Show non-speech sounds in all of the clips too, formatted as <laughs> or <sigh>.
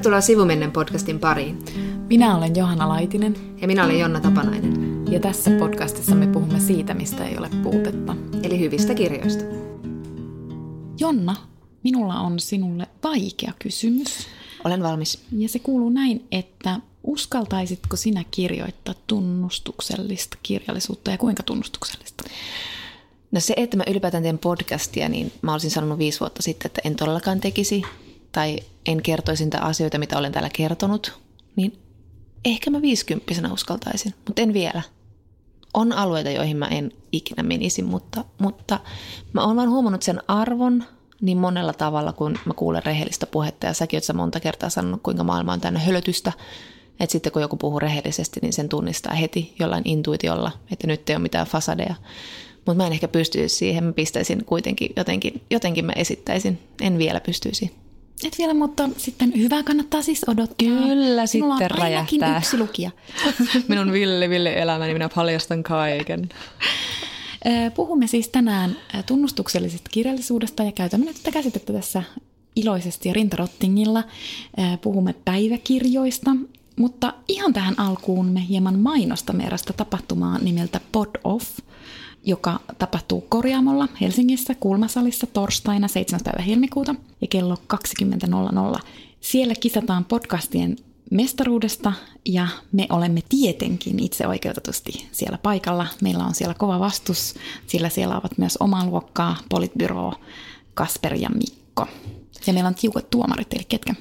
Tervetuloa Sivumennen podcastin pariin. Minä olen Johanna Laitinen. Ja minä olen Jonna Tapanainen. Ja tässä podcastissa me puhumme siitä, mistä ei ole puutetta. Eli hyvistä kirjoista. Jonna, minulla on sinulle vaikea kysymys. Olen valmis. Ja se kuuluu näin, että uskaltaisitko sinä kirjoittaa tunnustuksellista kirjallisuutta ja kuinka tunnustuksellista? No se, että mä ylipäätään teen podcastia, niin mä olisin sanonut viisi vuotta sitten, että en todellakaan tekisi tai en kertoisi niitä asioita, mitä olen täällä kertonut, niin ehkä mä viisikymppisenä uskaltaisin, mutta en vielä. On alueita, joihin mä en ikinä menisi, mutta, mutta mä oon vaan huomannut sen arvon niin monella tavalla, kun mä kuulen rehellistä puhetta. Ja säkin oot monta kertaa sanonut, kuinka maailma on täynnä hölötystä. Että sitten kun joku puhuu rehellisesti, niin sen tunnistaa heti jollain intuitiolla, että nyt ei ole mitään fasadeja. Mutta mä en ehkä pystyisi siihen, mä pistäisin kuitenkin jotenkin, jotenkin mä esittäisin, en vielä pystyisi. Et vielä, mutta sitten hyvää kannattaa siis odottaa. Kyllä, Sinulla sitten on räjähtää. yksi lukija. <laughs> Minun Ville Ville elämäni, minä paljastan kaiken. Puhumme siis tänään tunnustuksellisesta kirjallisuudesta ja käytämme nyt tätä käsitettä tässä iloisesti ja rintarottingilla. Puhumme päiväkirjoista, mutta ihan tähän alkuun me hieman mainostamme erästä tapahtumaa nimeltä Pod Off, joka tapahtuu Korjaamolla Helsingissä Kulmasalissa torstaina 7. päivä helmikuuta ja kello 20.00. Siellä kisataan podcastien mestaruudesta ja me olemme tietenkin itse oikeutetusti siellä paikalla. Meillä on siellä kova vastus, sillä siellä ovat myös omaa luokkaa, Politbyro, Kasper ja Mikko. Ja meillä on tiukat tuomarit, eli ketkä?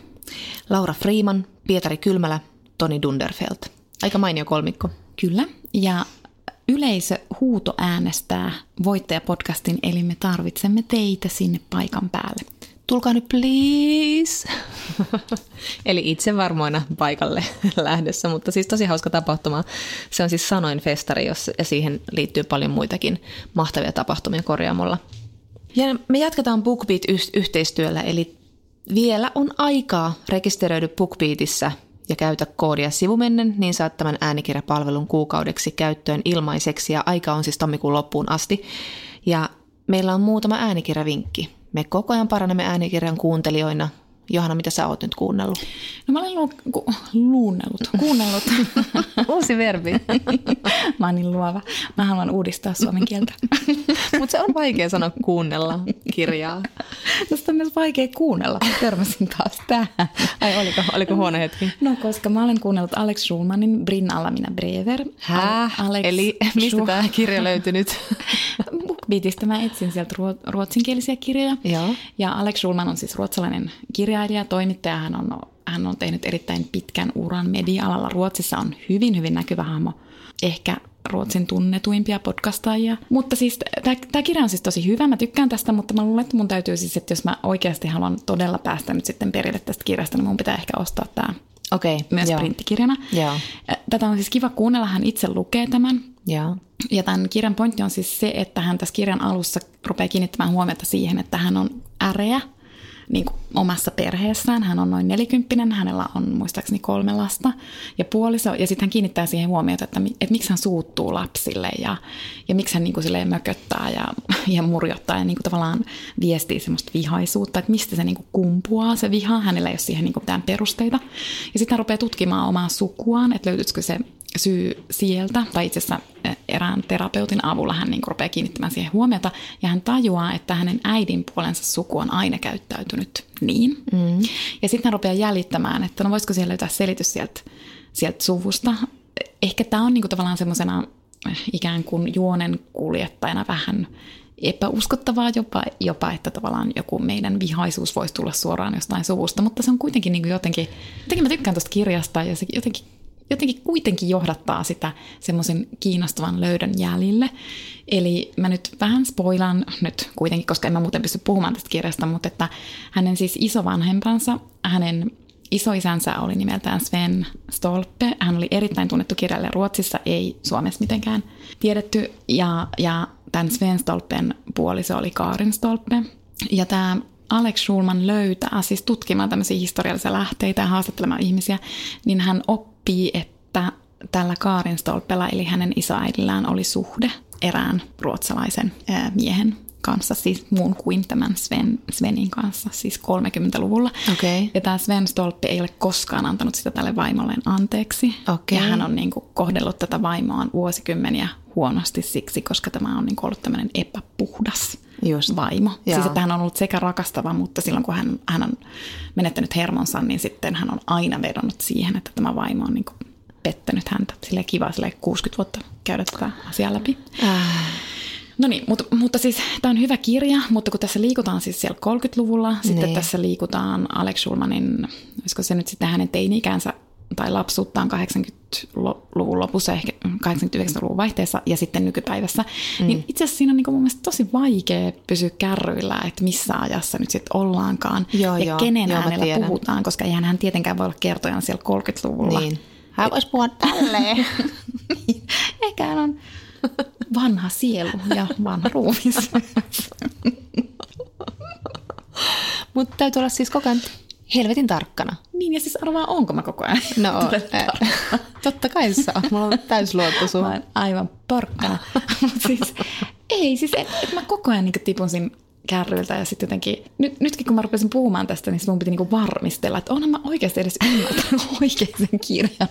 Laura Freeman, Pietari Kylmälä, Toni Dunderfeld. Aika mainio kolmikko. Kyllä. Ja yleisö huuto äänestää voittajapodcastin, eli me tarvitsemme teitä sinne paikan päälle. Tulkaa nyt please. <laughs> Eli itse varmoina paikalle <laughs> lähdössä, mutta siis tosi hauska tapahtuma. Se on siis Sanoin festari, jos, ja siihen liittyy paljon muitakin mahtavia tapahtumia korjaamolla. Ja me jatketaan BookBeat-yhteistyöllä, eli vielä on aikaa rekisteröidy BookBeatissä ja käytä koodia sivumennen, niin saat tämän äänikirjapalvelun kuukaudeksi käyttöön ilmaiseksi ja aika on siis tammikuun loppuun asti. Ja meillä on muutama äänikirjavinkki. Me koko ajan parannamme äänikirjan kuuntelijoina. Johanna, mitä sä oot nyt kuunnellut? No mä olen lu- ku- luunnellut, kuunnellut. <laughs> Uusi verbi. <laughs> mä oon niin luova. Mä haluan uudistaa suomen kieltä. <laughs> Mutta se on vaikea sanoa kuunnella kirjaa. Tästä on myös vaikea kuunnella. Törmäsin taas tähän. Ai oliko, oliko huono hetki? No, koska mä olen kuunnellut Alex Schulmanin Brin alla mina brever. Häh? Alex Eli mistä Schul- tämä kirja löytyi nyt? BookBeatista mä etsin sieltä ruo- ruotsinkielisiä kirjoja. Joo. Ja Alex Schulman on siis ruotsalainen kirjailija, toimittaja. Hän on, hän on tehnyt erittäin pitkän uran media-alalla. Ruotsissa on hyvin, hyvin näkyvä hahmo. Ehkä Ruotsin tunnetuimpia podcastajia. Mutta siis tämä kirja on siis tosi hyvä, mä tykkään tästä, mutta mä luulen, että mun täytyy siis, että jos mä oikeasti haluan todella päästä nyt sitten perille tästä kirjasta, niin mun pitää ehkä ostaa tämä Okei, okay, myös joo. printtikirjana. Joo. Tätä on siis kiva kuunnella, hän itse lukee tämän. Joo. Ja tämän kirjan pointti on siis se, että hän tässä kirjan alussa rupeaa kiinnittämään huomiota siihen, että hän on äreä niin kuin omassa perheessään. Hän on noin nelikymppinen, hänellä on muistaakseni kolme lasta ja puoliso. Ja sitten hän kiinnittää siihen huomiota, että, että miksi hän suuttuu lapsille ja, ja miksi hän niin kuin mököttää ja, <laughs> ja murjottaa ja niin kuin tavallaan viestii semmoista vihaisuutta, että mistä se niin kuin kumpuaa se viha. Hänellä ei ole siihen niin kuin mitään perusteita. Ja sitten hän rupeaa tutkimaan omaa sukuaan, että löytyisikö se syy sieltä, tai itse asiassa erään terapeutin avulla hän niin rupeaa kiinnittämään siihen huomiota, ja hän tajuaa, että hänen äidin puolensa suku on aina käyttäytynyt niin. Mm. Ja sitten hän rupeaa jäljittämään, että no voisiko siellä löytää selitys sieltä, sieltä suvusta. Ehkä tämä on niin kuin tavallaan semmoisena ikään kuin juonen kuljettajana vähän epäuskottavaa jopa, jopa, että tavallaan joku meidän vihaisuus voisi tulla suoraan jostain suvusta, mutta se on kuitenkin niin kuin jotenkin, jotenkin mä tykkään tuosta kirjasta ja se jotenkin jotenkin kuitenkin johdattaa sitä semmoisen kiinnostavan löydön jäljille. Eli mä nyt vähän spoilan nyt kuitenkin, koska en mä muuten pysty puhumaan tästä kirjasta, mutta että hänen siis isovanhempansa, hänen isoisänsä oli nimeltään Sven Stolpe. Hän oli erittäin tunnettu kirjailija Ruotsissa, ei Suomessa mitenkään tiedetty. Ja, ja tämän Sven Stolpen puoliso oli Karin Stolpe. Ja tämä Alex Schulman löytää, siis tutkimaan tämmöisiä historiallisia lähteitä ja haastattelemaan ihmisiä, niin hän oppii, että tällä Kaarin Stolpella, eli hänen isoäidillään, oli suhde erään ruotsalaisen miehen kanssa, siis muun kuin tämän Sven, Svenin kanssa, siis 30-luvulla. Okay. Ja tämä Sven Stolpe ei ole koskaan antanut sitä tälle vaimolleen anteeksi. Okay. Ja hän on niin kuin kohdellut tätä vaimoaan vuosikymmeniä huonosti siksi, koska tämä on niin kuin ollut tämmöinen epäpuhdas Just. vaimo. Joo. Siis että hän on ollut sekä rakastava, mutta silloin kun hän, hän on menettänyt hermonsa, niin sitten hän on aina vedonnut siihen, että tämä vaimo on niin kuin pettänyt häntä. Sille kiva sille 60 vuotta käydä tätä asiaa läpi. Äh. No niin, mutta, mutta siis tämä on hyvä kirja, mutta kun tässä liikutaan siis siellä 30-luvulla, sitten Niin. tässä liikutaan Alex Schulmanin, olisiko se nyt sitten hänen teini-ikänsä tai lapsuuttaan 80-luvun lopussa, ehkä 89-luvun vaihteessa ja sitten nykypäivässä, mm. niin itse asiassa siinä on niin mun mielestä tosi vaikea pysyä kärryillä, että missä ajassa nyt sitten ollaankaan Joo, ja joo. kenen Joo, äänellä tiedän. puhutaan, koska eihän hän tietenkään voi olla kertojana siellä 30-luvulla. Niin. Hän voisi puhua tälleen. <laughs> Ehkä hän on vanha sielu ja vanha ruumis. <laughs> Mutta täytyy olla siis koko ajan helvetin tarkkana. niin ja siis arvaa, onko mä koko ajan? No, <laughs> äh, <laughs> totta kai sä oot. Mulla on täys luotto Mä sun. oon aivan porkkana. <laughs> Mut siis, ei, siis et, et mä koko ajan niin tipun siinä kärryiltä ja sitten jotenkin, nyt, nytkin kun mä rupesin puhumaan tästä, niin sit mun piti niinku varmistella, että onhan mä oikeasti edes ymmärtänyt oikein sen kirjan.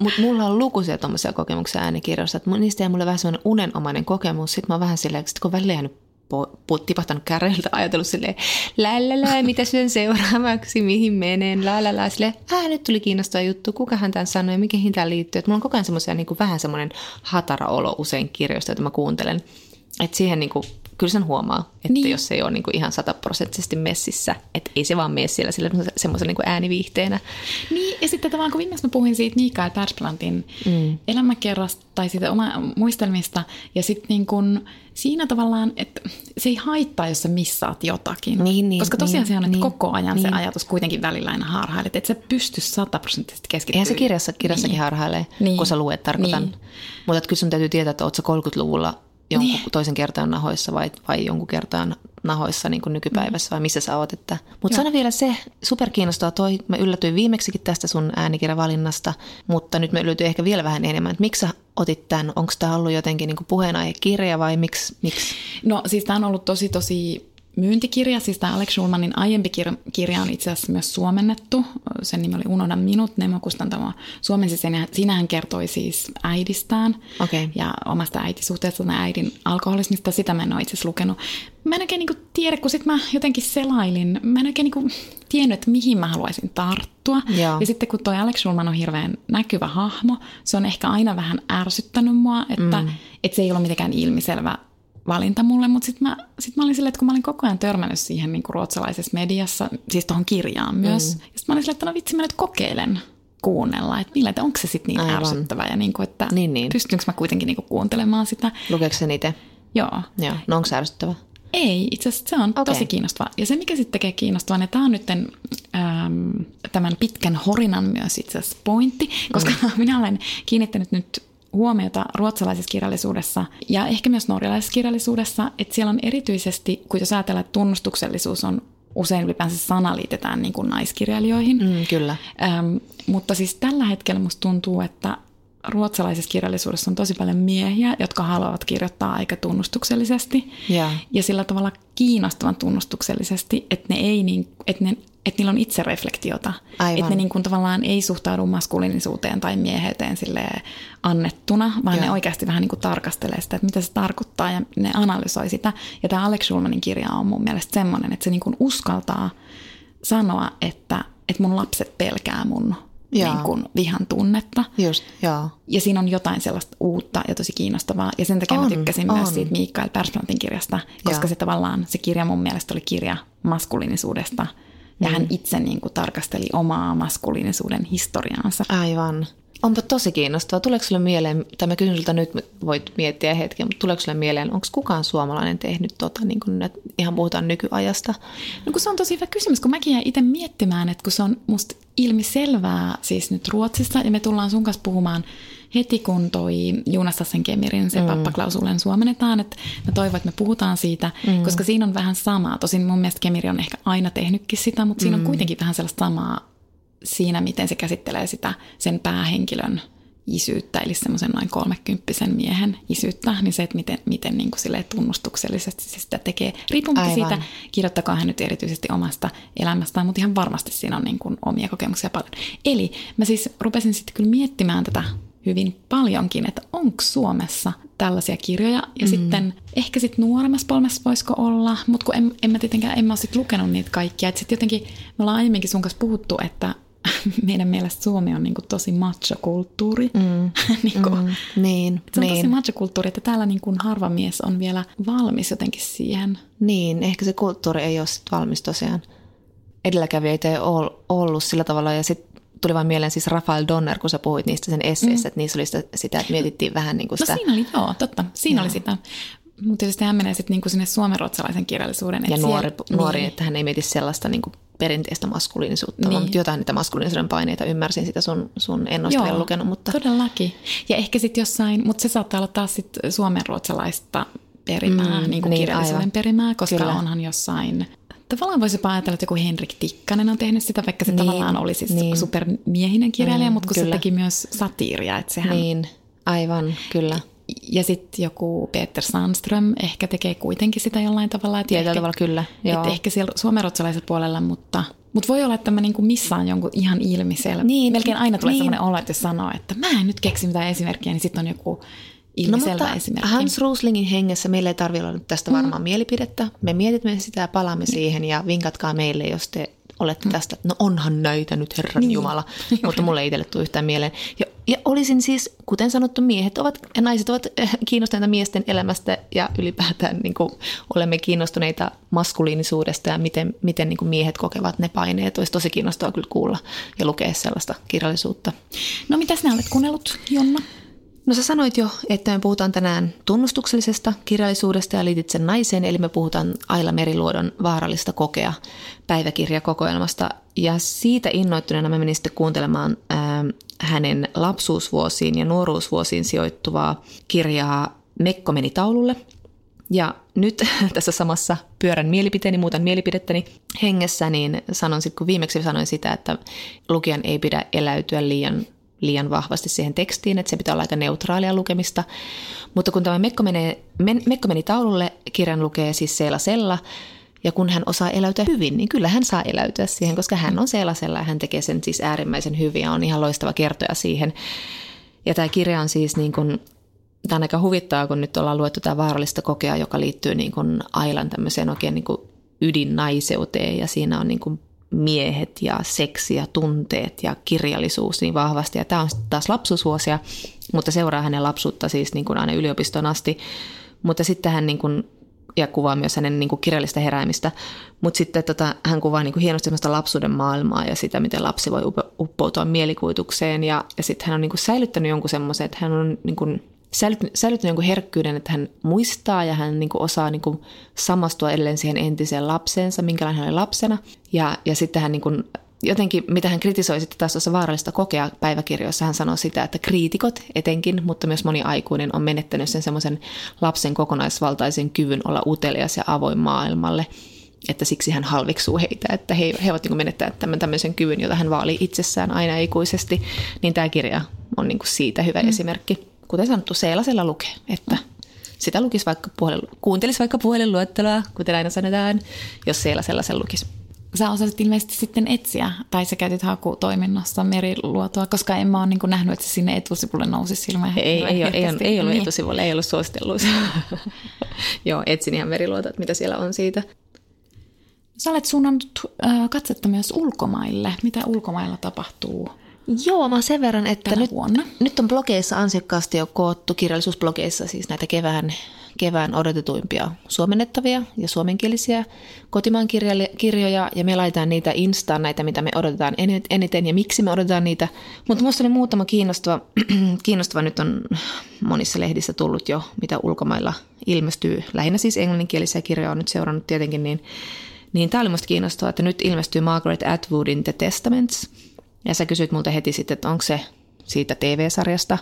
Mutta mulla on lukuisia tuommoisia kokemuksia äänikirjoissa, että niistä jäi mulle vähän semmoinen unenomainen kokemus. Sitten mä oon vähän silleen, että sit kun välillä jäänyt po- pu- tipahtanut kärreiltä, ajatellut silleen, lälälä, mitä syön seuraavaksi, mihin menen, lälälä, silleen, nyt tuli kiinnostava juttu, kukahan tämän sanoi ja mihin tämä liittyy. Et mulla on koko ajan semmoisia niin vähän semmoinen hatara olo usein kirjoista, joita mä kuuntelen. Että siihen niin kuin, kyllä sen huomaa, että Niin. niin. jos se ei ole niin kuin ihan sataprosenttisesti messissä, että ei se vaan mene siellä sillä semmoisen niin ääniviihteenä. Niin, ja sitten tavallaan kun viimeksi mä puhuin siitä Mikael Persplantin mm. elämäkerrasta tai siitä oma muistelmista, ja sitten niin kun siinä tavallaan, että se ei haittaa, jos sä missaat jotakin. Niin, niin, Koska tosiaan niin, se on, että niin, koko ajan se niin. ajatus kuitenkin välillä aina harhailet, että sä pysty sataprosenttisesti keskittymään. Eihän se kirjassa, kirjassakin niin. harhailee, Niin. niin. kun sä luet, tarkoitan. Niin. Niin. Mutta kyllä sun täytyy tietää, että oot sä 30-luvulla jonkun Niin. toisen kertaan nahoissa vai, vai jonkun kertaan nahoissa niin kuin nykypäivässä vai missä sä oot. Että. Mutta sano vielä se, superkiinnostavaa toi, mä yllätyin viimeksikin tästä sun äänikirjavalinnasta, mutta nyt me yllätyin ehkä vielä vähän enemmän, että miksi sä otit tämän, onko tämä ollut jotenkin niin kuin puheenaihekirja vai miksi? miksi? No siis tämä on ollut tosi tosi myyntikirja, siis tämä Alex Schulmanin aiempi kirja, on itse asiassa myös suomennettu. Sen nimi oli Unohda minut, Nemo Kustantamo suomensi sen ja siinä hän kertoi siis äidistään Okei. ja omasta äitisuhteesta tai äidin alkoholismista. Sitä mä en ole itse asiassa lukenut. Mä en oikein niinku tiedä, kun sit mä jotenkin selailin, mä en oikein niinku tiennyt, että mihin mä haluaisin tarttua. Joo. Ja sitten kun toi Alex Schulman on hirveän näkyvä hahmo, se on ehkä aina vähän ärsyttänyt mua, että, mm. että se ei ole mitenkään ilmiselvä valinta mulle, mutta sitten mä, sit mä olin silleen, että kun mä olin koko ajan törmännyt siihen niin kuin ruotsalaisessa mediassa, siis tuohon kirjaan myös, mm. ja sitten mä olin silleen, että no vitsi, mä nyt kokeilen kuunnella, että millä, että onko se sitten niin Aivan. ärsyttävää ja niin kuin, että Niin, niin. pystynkö mä kuitenkin niin kuin kuuntelemaan sitä. Lukeeko sen itse? Joo. Joo, no onko se ärsyttävä? Ei, itse asiassa se on okay. Tosi kiinnostava. Ja se, mikä sitten tekee kiinnostavan, että tämä on nyt tämän pitkän horinan myös itse asiassa pointti, koska mm. <laughs> minä olen kiinnittänyt nyt huomiota ruotsalaisessa kirjallisuudessa ja ehkä myös norjalaisessa kirjallisuudessa, että siellä on erityisesti, kun jos ajatellaan, että tunnustuksellisuus on usein ylipäänsä sana liitetään niin kuin naiskirjailijoihin, Mm, kyllä. Ähm, mutta siis tällä hetkellä musta tuntuu, että ruotsalaisessa kirjallisuudessa on tosi paljon miehiä, jotka haluavat kirjoittaa aika tunnustuksellisesti. Joo. Ja sillä tavalla kiinnostavan tunnustuksellisesti, että ne ei niin, että ne, että niillä on itsereflektiota. Aivan. Että ne niin kuin tavallaan ei suhtaudu maskuliinisuuteen tai mieheyteen sille annettuna, vaan Joo. ne oikeasti vähän niin kuin tarkastelee sitä, että mitä se tarkoittaa ja ne analysoi sitä. Ja tämä Alex Schulmanin kirja on mun mielestä semmoinen, että se niin kuin uskaltaa sanoa, että, että mun lapset pelkää mun niin kuin vihan tunnetta. Just. Ja siinä on jotain sellaista uutta ja tosi kiinnostavaa. Ja sen takia on, mä tykkäsin on. myös siitä Mikael Persplantin kirjasta, koska Joo. se tavallaan, se kirja mun mielestä oli kirja maskuliinisuudesta. Ja Mm. hän itse niin kuin tarkasteli omaa maskuliinisuuden historiaansa. Aivan. Onpa tosi kiinnostavaa. Tuleeko sulle mieleen, tai mä kysyn sulta nyt, voit miettiä hetken, mutta tuleeko sulle mieleen, onko kukaan suomalainen tehnyt tota, niin kun nyt ihan puhutaan nykyajasta? No kun se on tosi hyvä kysymys, kun mäkin jäin itse miettimään, että kun se on musta ilmiselvää siis nyt Ruotsissa, ja me tullaan sun kanssa puhumaan heti kun toi Jonas sen Kemirin se mm. pappaklausulen suomennetaan, että mä toivon, että me puhutaan siitä, mm. koska siinä on vähän samaa. Tosin mun mielestä Kemiri on ehkä aina tehnytkin sitä, mutta siinä mm. on kuitenkin vähän sellaista samaa siinä, miten se käsittelee sitä sen päähenkilön isyyttä, eli semmoisen noin kolmekymppisen miehen isyyttä, niin se, että miten, miten niin kuin tunnustuksellisesti se sitä tekee. Riippumatta Aivan. siitä, kirjoittakaa hän nyt erityisesti omasta elämästään, mutta ihan varmasti siinä on niin kuin omia kokemuksia paljon. Eli mä siis rupesin sitten kyllä miettimään tätä hyvin paljonkin, että onko Suomessa tällaisia kirjoja. Ja mm. sitten ehkä sitten nuoremmassa polmessa voisiko olla, mutta kun en, en mä tietenkään, en mä sit lukenut niitä kaikkia. Että sitten jotenkin me ollaan aiemminkin sun kanssa puhuttu, että <laughs> meidän mielestä Suomi on niinku tosi macho-kulttuuri. Mm. <laughs> niinku, mm. Niin, se on niin. tosi macho-kulttuuri, että täällä niinku harva mies on vielä valmis jotenkin siihen. Niin, ehkä se kulttuuri ei ole sit valmis tosiaan. Edelläkävijöitä ei ole ollut sillä tavalla ja sitten tuli vain mieleen siis Rafael Donner, kun sä puhuit niistä sen esseessä, mm. että niissä oli sitä, sitä, että mietittiin vähän niin kuin no sitä. No siinä oli, joo, totta. Siinä joo. oli sitä. Mutta tietysti hän menee sitten niinku sinne suomenruotsalaisen kirjallisuuden. Ja nuori, siellä, nuori niin. että hän ei mieti sellaista niinku perinteistä maskuliinisuutta, niin. mutta jotain niitä maskuliinisuuden paineita ymmärsin sitä sun, sun ennosta vielä lukenut. Mutta... todellakin. Ja ehkä sitten jossain, mutta se saattaa olla taas sitten suomenruotsalaista perimää, mm, niin kuin niin, kirjallisuuden aivan. perimää, koska Kyllä. onhan jossain Tavallaan voisi ajatella, että joku Henrik Tikkanen on tehnyt sitä, vaikka se niin, tavallaan oli siis niin. supermiehinen kirjailija, mm, mutta kun kyllä. se teki myös satiiria. Että sehän... Niin, aivan, kyllä. Ja sitten joku Peter Sandström ehkä tekee kuitenkin sitä jollain tavalla. Tietyllä tavalla kyllä, joo. Ehkä siellä suomenruotsalaisella puolella, mutta, mutta voi olla, että mä niinku missaan jonkun ihan ilmiselvä. Niin, Melkein aina tulee niin. sellainen olo, että jos sanoo, että mä en nyt keksi mitään esimerkkiä, niin sitten on joku ilmiselvä no, esimerkki. Hans Ruslingin hengessä meillä ei tarvitse olla nyt tästä varmaan mm. mielipidettä. Me mietimme sitä ja palaamme mm. siihen ja vinkatkaa meille, jos te olette mm. tästä, no onhan näitä nyt Herran niin. Jumala, <laughs> mutta mulle ei itselle tule yhtään mieleen. Ja, ja olisin siis, kuten sanottu, miehet ovat ja naiset ovat eh, kiinnostuneita miesten elämästä ja ylipäätään niin kuin, olemme kiinnostuneita maskuliinisuudesta ja miten, miten niin kuin miehet kokevat ne paineet. Olisi tosi kiinnostavaa kyllä kuulla ja lukea sellaista kirjallisuutta. No mitä sinä olet kuunnellut, Jonna? No sä sanoit jo, että me puhutaan tänään tunnustuksellisesta kirjallisuudesta ja liitit sen naiseen, eli me puhutaan Aila Meriluodon vaarallista kokea päiväkirjakokoelmasta. Ja siitä innoittuneena mä menin sitten kuuntelemaan ää, hänen lapsuusvuosiin ja nuoruusvuosiin sijoittuvaa kirjaa Mekko meni taululle. Ja nyt <laughs> tässä samassa pyörän mielipiteeni, muutan mielipidettäni hengessä, niin sanon sitten, kun viimeksi sanoin sitä, että lukijan ei pidä eläytyä liian liian vahvasti siihen tekstiin, että se pitää olla aika neutraalia lukemista. Mutta kun tämä Mekko, menee, men, Mekko meni taululle, kirjan lukee siis Seela Sella, ja kun hän osaa eläytyä hyvin, niin kyllä hän saa eläytyä siihen, koska hän on Sella ja hän tekee sen siis äärimmäisen hyvin ja on ihan loistava kertoja siihen. Ja tämä kirja on siis niin kuin, tämä on aika huvittavaa, kun nyt ollaan luettu tämä vaarallista kokea, joka liittyy niin kuin Ailan tämmöiseen oikein niin kuin ydinnaiseuteen ja siinä on niin kuin miehet ja seksi ja tunteet ja kirjallisuus niin vahvasti. Ja tämä on taas lapsuusvuosia, mutta seuraa hänen lapsuutta siis niin kuin aina yliopiston asti. Mutta sitten hän niin kuin, ja kuvaa myös hänen niin kuin kirjallista heräämistä. Mutta sitten tota, hän kuvaa niin kuin hienosti sellaista lapsuuden maailmaa ja sitä, miten lapsi voi uppoutua mielikuvitukseen. Ja, ja sitten hän on niin kuin säilyttänyt jonkun semmoisen, että hän on niin kuin säilyttänyt, jonkun herkkyyden, että hän muistaa ja hän niin kuin osaa niin kuin samastua edelleen siihen entiseen lapseensa, minkälainen hän oli lapsena. Ja, ja sitten hän niin kuin, jotenkin, mitä hän kritisoi sitten taas tuossa vaarallista kokea päiväkirjoissa, hän sanoi sitä, että kriitikot etenkin, mutta myös moni aikuinen on menettänyt sen semmoisen lapsen kokonaisvaltaisen kyvyn olla utelias ja avoin maailmalle että siksi hän halviksuu heitä, että he, he ovat niin menettäneet tämän tämmöisen kyvyn, jota hän vaalii itsessään aina ikuisesti, niin tämä kirja on niin kuin siitä hyvä mm. esimerkki kuten sanottu, Seelasella lukee, että sitä lukisi vaikka puhelin, kuuntelisi vaikka puhelinluetteloa, kuten aina sanotaan, jos Seelasella sen lukisi. Sä osasit ilmeisesti sitten etsiä, tai sä käytit hakutoiminnassa meriluotoa, koska en mä ole niin nähnyt, että se sinne etusivulle nousi silmään. Ei, ei, ei, ei, ei ollut niin. etusivulle, ei ollut suositelluissa. <laughs> Joo, etsin ihan meriluotot, mitä siellä on siitä. Sä olet suunnannut katsetta myös ulkomaille. Mitä ulkomailla tapahtuu? Joo, mä sen verran, että Tänä nyt, vuonna. nyt on blogeissa ansiokkaasti jo koottu, kirjallisuusblogeissa siis näitä kevään, kevään odotetuimpia suomennettavia ja suomenkielisiä kotimaan kirjoja, ja me laitetaan niitä Instaan, näitä mitä me odotetaan eni- eniten ja miksi me odotetaan niitä. Mutta musta oli muutama kiinnostava, <clears throat> kiinnostava, nyt on monissa lehdissä tullut jo, mitä ulkomailla ilmestyy, lähinnä siis englanninkielisiä kirjoja on nyt seurannut tietenkin, niin niin tämä oli musta kiinnostavaa, että nyt ilmestyy Margaret Atwoodin The Testaments. Ja sä kysyit multa heti sitten, että onko se siitä TV-sarjasta.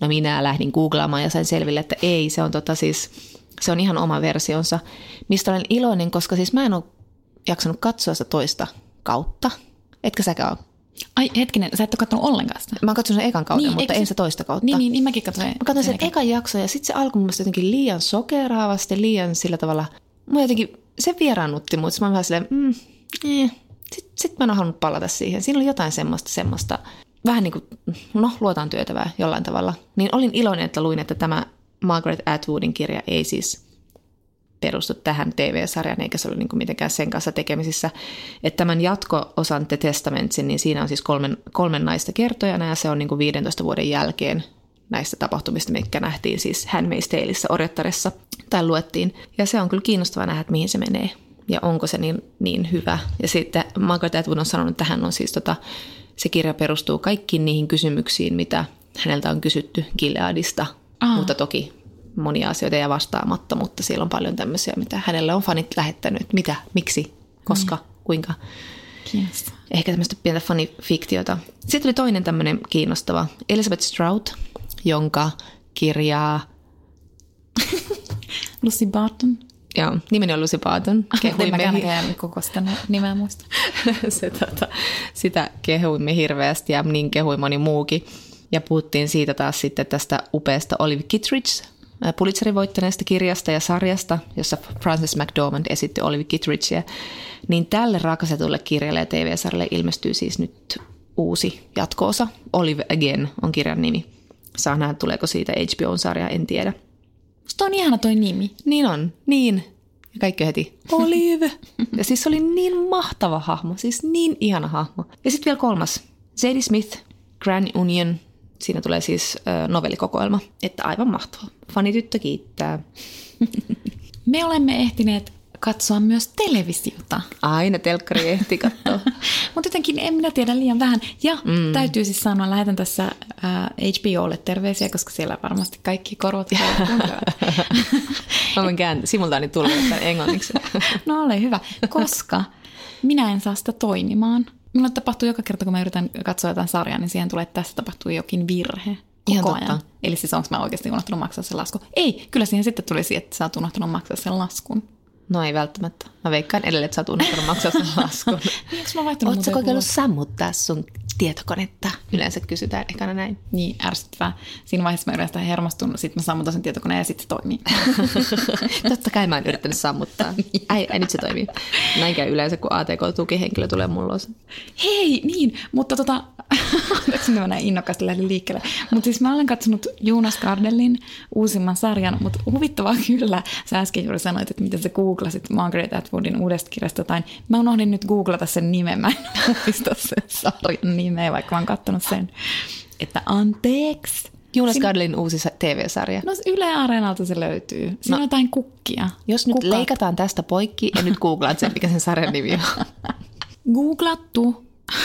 No minä lähdin googlaamaan ja sain selville, että ei, se on, tota siis, se on ihan oma versionsa. Mistä olen iloinen, koska siis mä en ole jaksanut katsoa sitä toista kautta. Etkö säkään ole? Ai hetkinen, sä et ole katsonut ollenkaan sitä. Mä katson sen ekan kauden, Niin, mutta en se- toista kautta. Niin, niin, niin mäkin katsoin. Mä katsoin sen ekan jakson ja sitten se alkoi mun mielestä jotenkin liian sokeraavasti, liian sillä tavalla. Mä jotenkin, se vieraannutti mut. Mä vähän silleen, mm, eh. Sitten sit mä en halunnut palata siihen. Siinä oli jotain semmoista, semmoista, vähän niin kuin, no luotaan työtävää jollain tavalla. Niin olin iloinen, että luin, että tämä Margaret Atwoodin kirja ei siis perustu tähän TV-sarjaan, eikä se ole niin mitenkään sen kanssa tekemisissä. Että tämän jatko-osan The Testamentsin, niin siinä on siis kolmen, kolmen naista kertojana, ja se on niin kuin 15 vuoden jälkeen näistä tapahtumista, mitkä nähtiin siis Handmaid's Taleissa orjattaressa tai luettiin. Ja se on kyllä kiinnostavaa nähdä, että mihin se menee ja onko se niin, niin hyvä. Ja sitten Margaret Atwood on sanonut, että hän on siis tota, se kirja perustuu kaikkiin niihin kysymyksiin, mitä häneltä on kysytty Gileadista, Aa. mutta toki monia asioita ja vastaamatta, mutta siellä on paljon tämmöisiä, mitä hänelle on fanit lähettänyt, että mitä, miksi, koska, kuinka. Kiinnostavaa. Ehkä tämmöistä pientä fanifiktiota. Sitten oli toinen tämmöinen kiinnostava, Elizabeth Strout, jonka kirjaa, Lucy Barton. Joo, nimeni on Lucy Barton, En kehuimme, mäkään näkään koko sitä nimeä muista. <laughs> se, tota, sitä kehuimme hirveästi ja niin kehui moni muukin. Ja puhuttiin siitä taas sitten tästä upeasta Olive Kittredge, ää, Pulitzerin voittaneesta kirjasta ja sarjasta, jossa Frances McDormand esitti Olive Kittredgeä. Niin tälle rakastetulle kirjalle ja TV-sarjalle ilmestyy siis nyt uusi jatko-osa. Olive Again on kirjan nimi. Saa nähdä, tuleeko siitä HBO-sarja, en tiedä. Musta on ihana toi nimi. Niin on, niin. Ja kaikki heti, Olive. <laughs> Ja siis se oli niin mahtava hahmo, siis niin ihana hahmo. Ja sitten vielä kolmas, Zadie Smith, Grand Union. Siinä tulee siis ö, novellikokoelma, että aivan mahtava. Fanityttö kiittää. <laughs> Me olemme ehtineet katsoa myös televisiota. Aina telkkari ehti katsoa. <laughs> Mutta jotenkin en minä tiedä liian vähän. Ja mm. täytyy siis sanoa, lähetän tässä äh, HBOlle terveisiä, koska siellä varmasti kaikki korvat <laughs> voin kääntää simultaani tulla tämän englanniksi. <laughs> No ole hyvä, koska minä en saa sitä toimimaan. Minulle tapahtuu joka kerta, kun mä yritän katsoa jotain sarjaa, niin siihen tulee, että tässä tapahtuu jokin virhe Ihan koko totta. ajan. Eli siis onko mä oikeasti unohtanut maksaa sen laskun? Ei, kyllä siihen sitten tulisi, että sä oot unohtanut maksaa sen laskun. No ei välttämättä. Mä veikkaan edelleen, että sä oot unohtanut maksaa sen laskun. <laughs> Onko mä vaihtanut kokeillut sammuttaa sun tietokonetta? Yleensä kysytään ekana näin. Niin, ärsyttävää. Siinä vaiheessa mä yritän hermostun, sitten mä sammutan sen tietokoneen ja sitten se toimii. <laughs> Totta kai mä oon yrittänyt sammuttaa. Ai, ai nyt se toimii. Näin käy yleensä, kun ATK-tukihenkilö tulee mulla. Hei, niin, mutta tota, <laughs> anteeksi, mä näin innokkaasti lähdin liikkeelle. Mutta siis mä olen katsonut Jonas Gardelin uusimman sarjan, mutta huvittavaa kyllä, sä äsken juuri sanoit, että miten sä googlasit Margaret Atwoodin uudesta kirjasta jotain. Mä unohdin nyt googlata sen nimen, mä en <laughs> muista sen sarjan nimeä, vaikka mä oon kattonut sen. Että anteeksi. Jonas Siinä- Gardelin uusi sa- TV-sarja. No, No Yle Areenalta se löytyy. Siinä no, on jotain kukkia. Jos nyt Kukat. leikataan tästä poikki ja nyt googlaat sen, mikä sen sarjan nimi on. <laughs> Googlattu. <laughs>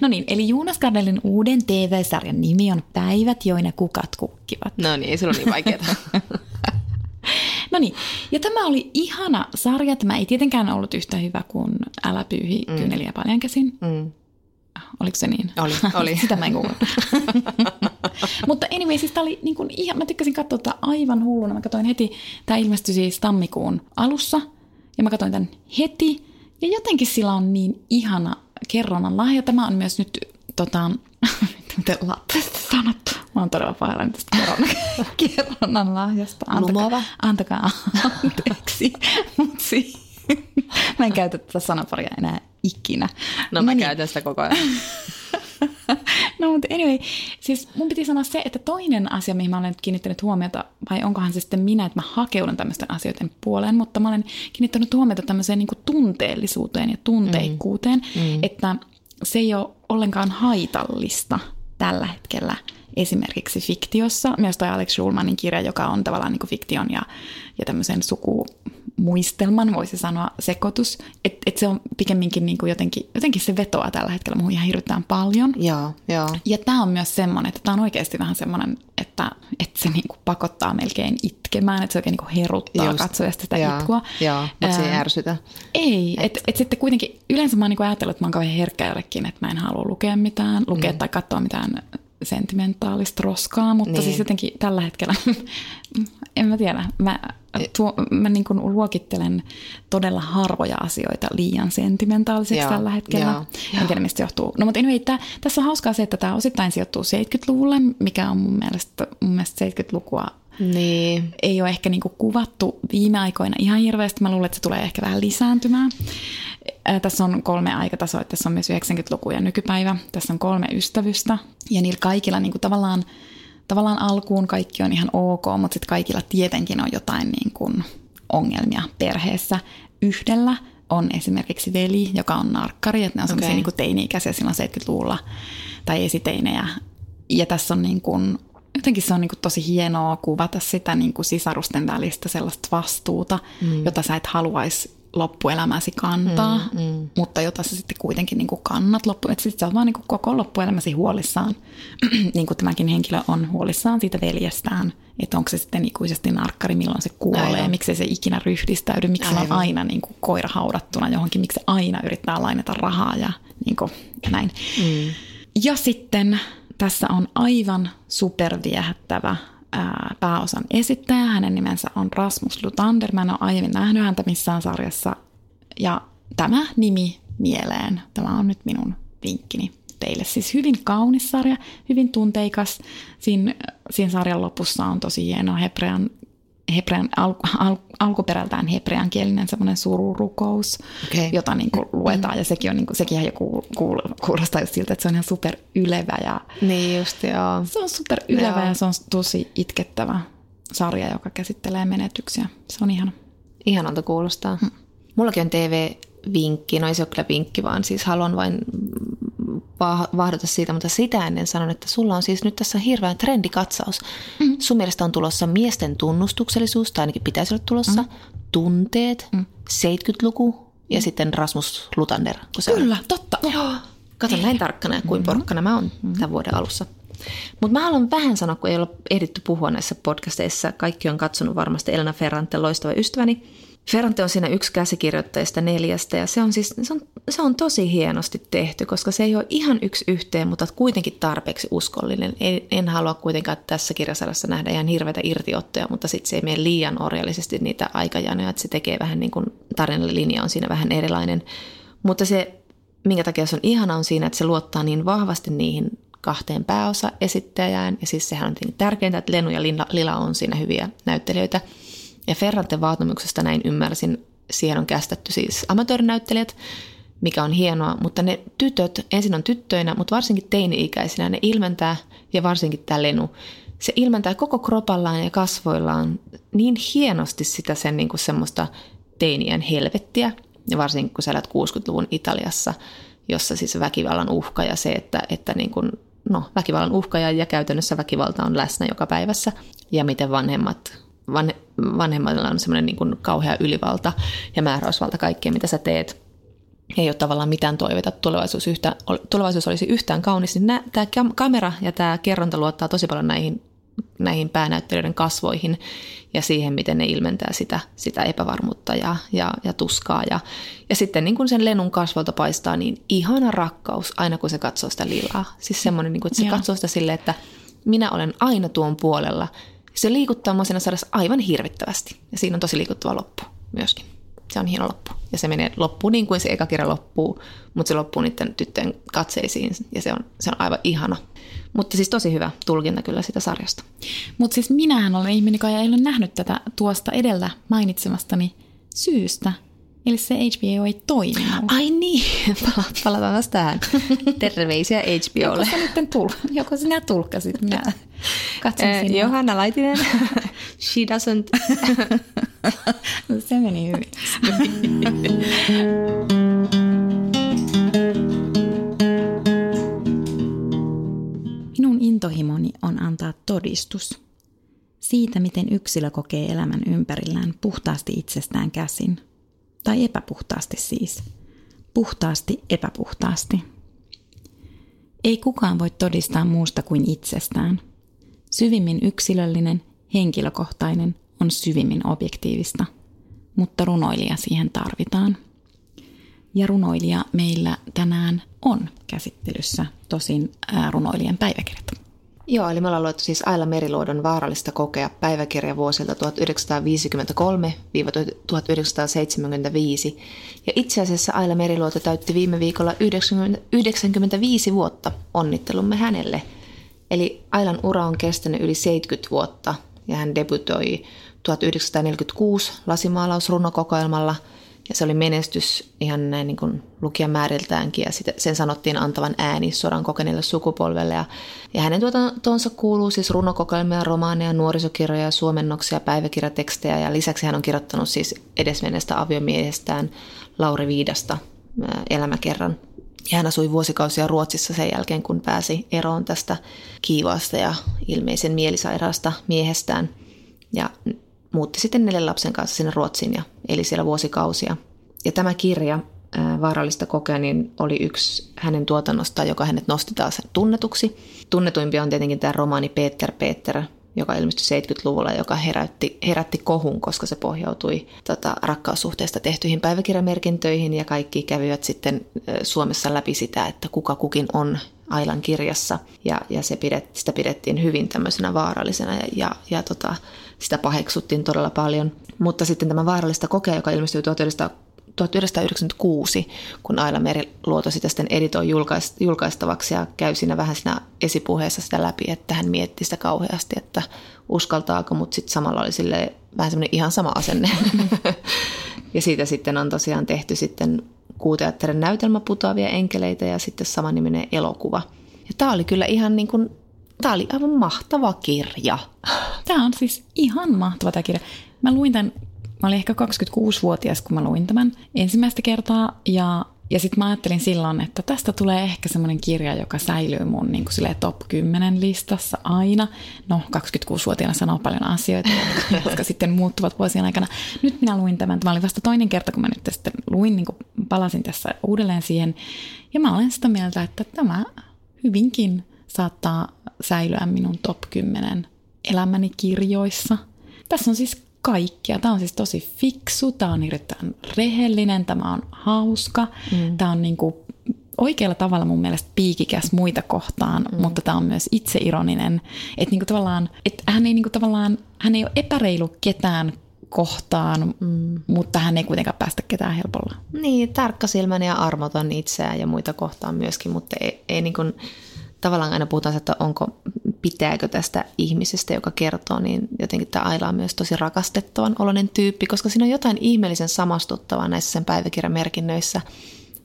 no niin, eli Jonas Gardelin uuden TV-sarjan nimi on Päivät, joina kukat kukkivat. No niin, ei se ole niin vaikeaa. <laughs> No niin, ja tämä oli ihana sarja. Tämä ei tietenkään ollut yhtä hyvä kuin Älä pyyhi mm. kyyneliä paljon käsin. Mm. Oliko se niin? Oli, oli. <laughs> Sitä mä en. <laughs> Mutta anyway, siis tää oli niin kuin ihan, mä tykkäsin katsoa tätä aivan hulluna. Mä katsoin heti, tämä ilmestyi siis tammikuun alussa, ja mä katsoin tämän heti, ja jotenkin sillä on niin ihana kerronnan lahja. Tämä on myös nyt, tota, <laughs> miten sanottu, mä oon todella pahoillani tästä kerronnan, <laughs> lahjasta. Lumoava? antakaa anteeksi, <laughs> mutta si- <laughs> mä en käytä tätä sanaparia enää ikinä. No mä niin. käytän sitä koko ajan. No mutta anyway, siis mun piti sanoa se, että toinen asia, mihin mä olen nyt kiinnittänyt huomiota, vai onkohan se sitten minä, että mä hakeudun tämmöisten asioiden puoleen, mutta mä olen kiinnittänyt huomiota tämmöiseen niin tunteellisuuteen ja tunteikkuuteen, mm. että se ei ole ollenkaan haitallista tällä hetkellä esimerkiksi fiktiossa. Myös toi Alex Schulmanin kirja, joka on tavallaan niin kuin fiktion ja, ja tämmöisen sukumuistelman, voisi sanoa, sekoitus. Että et se on pikemminkin niin kuin jotenkin, jotenkin se vetoaa tällä hetkellä muuhun ihan hirveän paljon. Joo, joo. Ja tämä on myös semmoinen, että tämä on oikeasti vähän semmoinen, että, että se niin kuin pakottaa melkein itkemään, että se oikein niin kuin heruttaa Just. katsojasta sitä Joo, itkua. Joo, mutta se ei ärsytä. ei, että et sitten kuitenkin yleensä mä oon niinku ajatellut, että mä oon kauhean herkkä jollekin, että mä en halua lukea mitään, lukea mm. tai katsoa mitään sentimentaalista roskaa, mutta Niin. siis jotenkin tällä hetkellä, <laughs> en mä tiedä, mä, tuo, mä niin kuin luokittelen todella harvoja asioita liian sentimentaaliseksi Joo, tällä hetkellä. joo, En tiedä, mistä se johtuu. No mutta anyway, tää, tässä on hauskaa se, että tämä osittain sijoittuu 70-luvulle, mikä on mun mielestä, mun mielestä 70-lukua Niin. ei ole ehkä niinku kuvattu viime aikoina ihan hirveästi. Mä luulen, että se tulee ehkä vähän lisääntymään. Ää, Tässä on kolme aikatasoa, että tässä on myös 90-luku ja nykypäivä. Tässä on kolme ystävystä ja niillä kaikilla niinku tavallaan, tavallaan alkuun kaikki on ihan ok, mutta sitten kaikilla tietenkin on jotain niinku ongelmia perheessä. Yhdellä on esimerkiksi veli, joka on narkkari, että ne on okay. niinku teini-ikäisiä silloin 70-luvulla tai esiteinejä. Ja tässä on niin kuin, jotenkin se on niin kuin tosi hienoa kuvata sitä niin kuin sisarusten välistä sellaista vastuuta, mm. jota sä et haluaisi loppuelämäsi kantaa, mm, mm. mutta jota sä sitten kuitenkin niin kuin kannat loppu. Että sitten sä oot vaan niin kuin koko loppuelämäsi huolissaan, <clears throat> niin kuin tämäkin henkilö on huolissaan siitä veljestään, että onko se sitten ikuisesti narkkari, milloin se kuolee, Aivan. miksi se ikinä ryhdistäydy, miksi se on aina niin kuin koira haudattuna johonkin, miksi se aina yrittää lainata rahaa ja niin kuin, näin. Mm. Ja sitten tässä on aivan superviehättävä ää, pääosan esittäjä. Hänen nimensä on Rasmus Lutander. Mä en ole aiemmin nähnyt häntä missään sarjassa. Ja tämä nimi mieleen, tämä on nyt minun vinkkini teille. Siis hyvin kaunis sarja, hyvin tunteikas. Siinä, siinä sarjan lopussa on tosi hieno hebrean, hebrean al, al, alkuperältään hebrean kielinen semmoinen sururukous, Okei. jota niin kuin luetaan. Ja sekin, on, niin kuin, sekin ihan jo kuul, kuul, kuulostaa just siltä, että se on ihan super ylevä ja Niin just, joo. se on super ylevä Joo. ja se on tosi itkettävä sarja, joka käsittelee menetyksiä. Se on ihana. Ihanalta kuulostaa. Hmm. Mullakin on TV-vinkki, no ei se ole kyllä vinkki, vaan siis haluan vain va- vahdata siitä, mutta sitä ennen sanon, että sulla on siis nyt tässä hirveän trendikatsaus. Mm. Sun mielestä on tulossa miesten tunnustuksellisuus, tai ainakin pitäisi olla tulossa, mm. tunteet, mm. 70-luku ja sitten Rasmus Lutander. Se on. Kyllä, totta. Joo. Kato näin tarkkana, kuin porkkana mä oon tämän vuoden alussa. Mutta mä haluan vähän sanoa, kun ei ole ehditty puhua näissä podcasteissa. Kaikki on katsonut varmasti Elena Ferrante, loistava ystäväni. Ferrante on siinä yksi käsikirjoittajista neljästä ja se on, siis, se, on, se on tosi hienosti tehty, koska se ei ole ihan yksi yhteen, mutta kuitenkin tarpeeksi uskollinen. En, en halua kuitenkaan tässä kirjasarjassa nähdä ihan hirveitä irtiottoja, mutta sitten se ei mene liian orjallisesti niitä aikajanoja, että se tekee vähän niin kuin tarinallinja on siinä vähän erilainen. Mutta se, minkä takia se on ihana, on siinä, että se luottaa niin vahvasti niihin kahteen pääosa esittäjään. Ja siis sehän on tärkeintä, että Lenu ja Lila on siinä hyviä näyttelijöitä. Ja Ferranten vaatimuksesta näin ymmärsin, siihen on kästetty siis amatöörinäyttelijät, mikä on hienoa, mutta ne tytöt, ensin on tyttöinä, mutta varsinkin teini-ikäisinä, ne ilmentää, ja varsinkin tämä Lenu, se ilmentää koko kropallaan ja kasvoillaan niin hienosti sitä sen niin kuin semmoista teinien helvettiä, ja varsinkin kun sä elät 60-luvun Italiassa, jossa siis väkivallan uhka ja se, että, että niin kuin, no, väkivallan uhka ja, ja käytännössä väkivalta on läsnä joka päivässä, ja miten vanhemmat, van, vanhemmilla on semmoinen niin kauhea ylivalta ja määräysvalta kaikkeen, mitä sä teet, ei ole tavallaan mitään toiveita, että tulevaisuus, yhtä, tulevaisuus olisi yhtään kaunis, niin tämä kamera ja tämä kerronta luottaa tosi paljon näihin, näihin päänäyttelijöiden kasvoihin ja siihen, miten ne ilmentää sitä, sitä epävarmuutta ja, ja, ja tuskaa. Ja, ja sitten niin kun sen Lenun kasvolta paistaa, niin ihana rakkaus aina kun se katsoo sitä lilaa. Siis semmoinen, niin kun, että se Joo. katsoo sitä silleen, että minä olen aina tuon puolella. Se liikuttaa mua siinä sarjassa aivan hirvittävästi ja siinä on tosi liikuttava loppu myöskin. Se on hieno loppu. Ja se menee loppuun niin kuin se eka kirja loppuu, mutta se loppuu niiden tyttöjen katseisiin ja se on, se on aivan ihana. Mutta siis tosi hyvä tulkinta kyllä sitä sarjasta. Mutta siis minähän olen ihminen, joka ei ole nähnyt tätä tuosta edellä mainitsemastani syystä. Eli se HBO ei toimi. Ai niin, palataan taas tähän. <laughs> Terveisiä HBOlle. Joko sä tul- joko sinä tulkkasit, minä katson eh, sinua. Johanna Laitinen, <laughs> she doesn't. <laughs> No, se meni hyvin. Minun intohimoni on antaa todistus siitä, miten yksilö kokee elämän ympärillään puhtaasti itsestään käsin – tai epäpuhtaasti siis. Puhtaasti epäpuhtaasti. Ei kukaan voi todistaa muusta kuin itsestään. Syvimmin yksilöllinen, henkilökohtainen on syvimmin objektiivista, mutta runoilija siihen tarvitaan. Ja runoilija meillä tänään on käsittelyssä, tosin runoilijan päiväkirjat. Joo, eli me ollaan luettu siis Aila Meriluodon vaarallista kokea päiväkirja vuosilta 1953-1975. Ja itse asiassa Aila Meriluoto täytti viime viikolla 90, 95 vuotta. Onnittelumme hänelle. Eli Ailan ura on kestänyt yli 70 vuotta ja hän debutoi 1946 lasimaalausrunokokoelmalla – ja se oli menestys ihan näin niin kuin lukijamääriltäänkin ja sitä, sen sanottiin antavan ääni sodan kokeneelle sukupolvelle. Ja, ja hänen tuotantonsa kuuluu siis runokokoelmia, romaaneja, nuorisokirjoja, suomennoksia, päiväkirjatekstejä ja lisäksi hän on kirjoittanut siis edesmenneestä aviomiehestään Lauri Viidasta elämäkerran. Ja hän asui vuosikausia Ruotsissa sen jälkeen, kun pääsi eroon tästä kiivaasta ja ilmeisen mielisairaasta miehestään. Ja muutti sitten neljän lapsen kanssa sinne Ruotsiin ja eli siellä vuosikausia. Ja tämä kirja, Vaarallista kokea, niin oli yksi hänen tuotannosta, joka hänet nosti taas tunnetuksi. Tunnetuimpia on tietenkin tämä romaani Peter Peter, joka ilmestyi 70-luvulla, joka herätti, herätti kohun, koska se pohjautui tota, rakkaussuhteesta tehtyihin päiväkirjamerkintöihin ja kaikki kävivät sitten Suomessa läpi sitä, että kuka kukin on Ailan kirjassa ja, ja se pidet, sitä pidettiin hyvin tämmöisenä vaarallisena ja, ja, ja tota, sitä paheksuttiin todella paljon. Mutta sitten tämä vaarallista kokea, joka ilmestyi 1996, kun Aila Meriluoto sitä sitten editoi julkaistavaksi ja käy siinä vähän siinä esipuheessa sitä läpi, että hän mietti sitä kauheasti, että uskaltaako, mutta sitten samalla oli sille vähän semmoinen ihan sama asenne. <laughs> ja siitä sitten on tosiaan tehty sitten kuuteatterin näytelmä Putoavia enkeleitä ja sitten samaniminen elokuva. Ja tämä oli kyllä ihan niin kuin, tämä oli aivan mahtava kirja. Tämä on siis ihan mahtava tämä kirja. Mä luin tämän, mä olin ehkä 26-vuotias, kun mä luin tämän ensimmäistä kertaa ja ja sitten mä ajattelin silloin, että tästä tulee ehkä semmoinen kirja, joka säilyy mun niin kuin top 10 listassa aina. No, 26-vuotiaana sanoo paljon asioita, <laughs> jotka sitten muuttuvat vuosien aikana. Nyt minä luin tämän. Tämä oli vasta toinen kerta, kun mä nyt sitten luin, niin kuin palasin tässä uudelleen siihen. Ja mä olen sitä mieltä, että tämä hyvinkin saattaa säilyä minun top 10 elämäni kirjoissa. Tässä on siis kaikkia. Tämä on siis tosi fiksu, tämä on erittäin rehellinen, tämä on hauska, mm. tämä on niin kuin oikealla tavalla mun mielestä piikikäs muita kohtaan, mm. mutta tämä on myös itseironinen. Että niinku tavallaan, et hän ei niinku tavallaan, hän ei ole epäreilu ketään kohtaan, mm. mutta hän ei kuitenkaan päästä ketään helpolla. Niin, tarkkasilmäinen ja armoton itseään ja muita kohtaan myöskin, mutta ei, ei niin kuin, tavallaan aina puhutaan, että onko, pitääkö tästä ihmisestä, joka kertoo, niin jotenkin tämä Aila on myös tosi rakastettavan oloinen tyyppi, koska siinä on jotain ihmeellisen samastuttavaa näissä sen päiväkirjamerkinnöissä –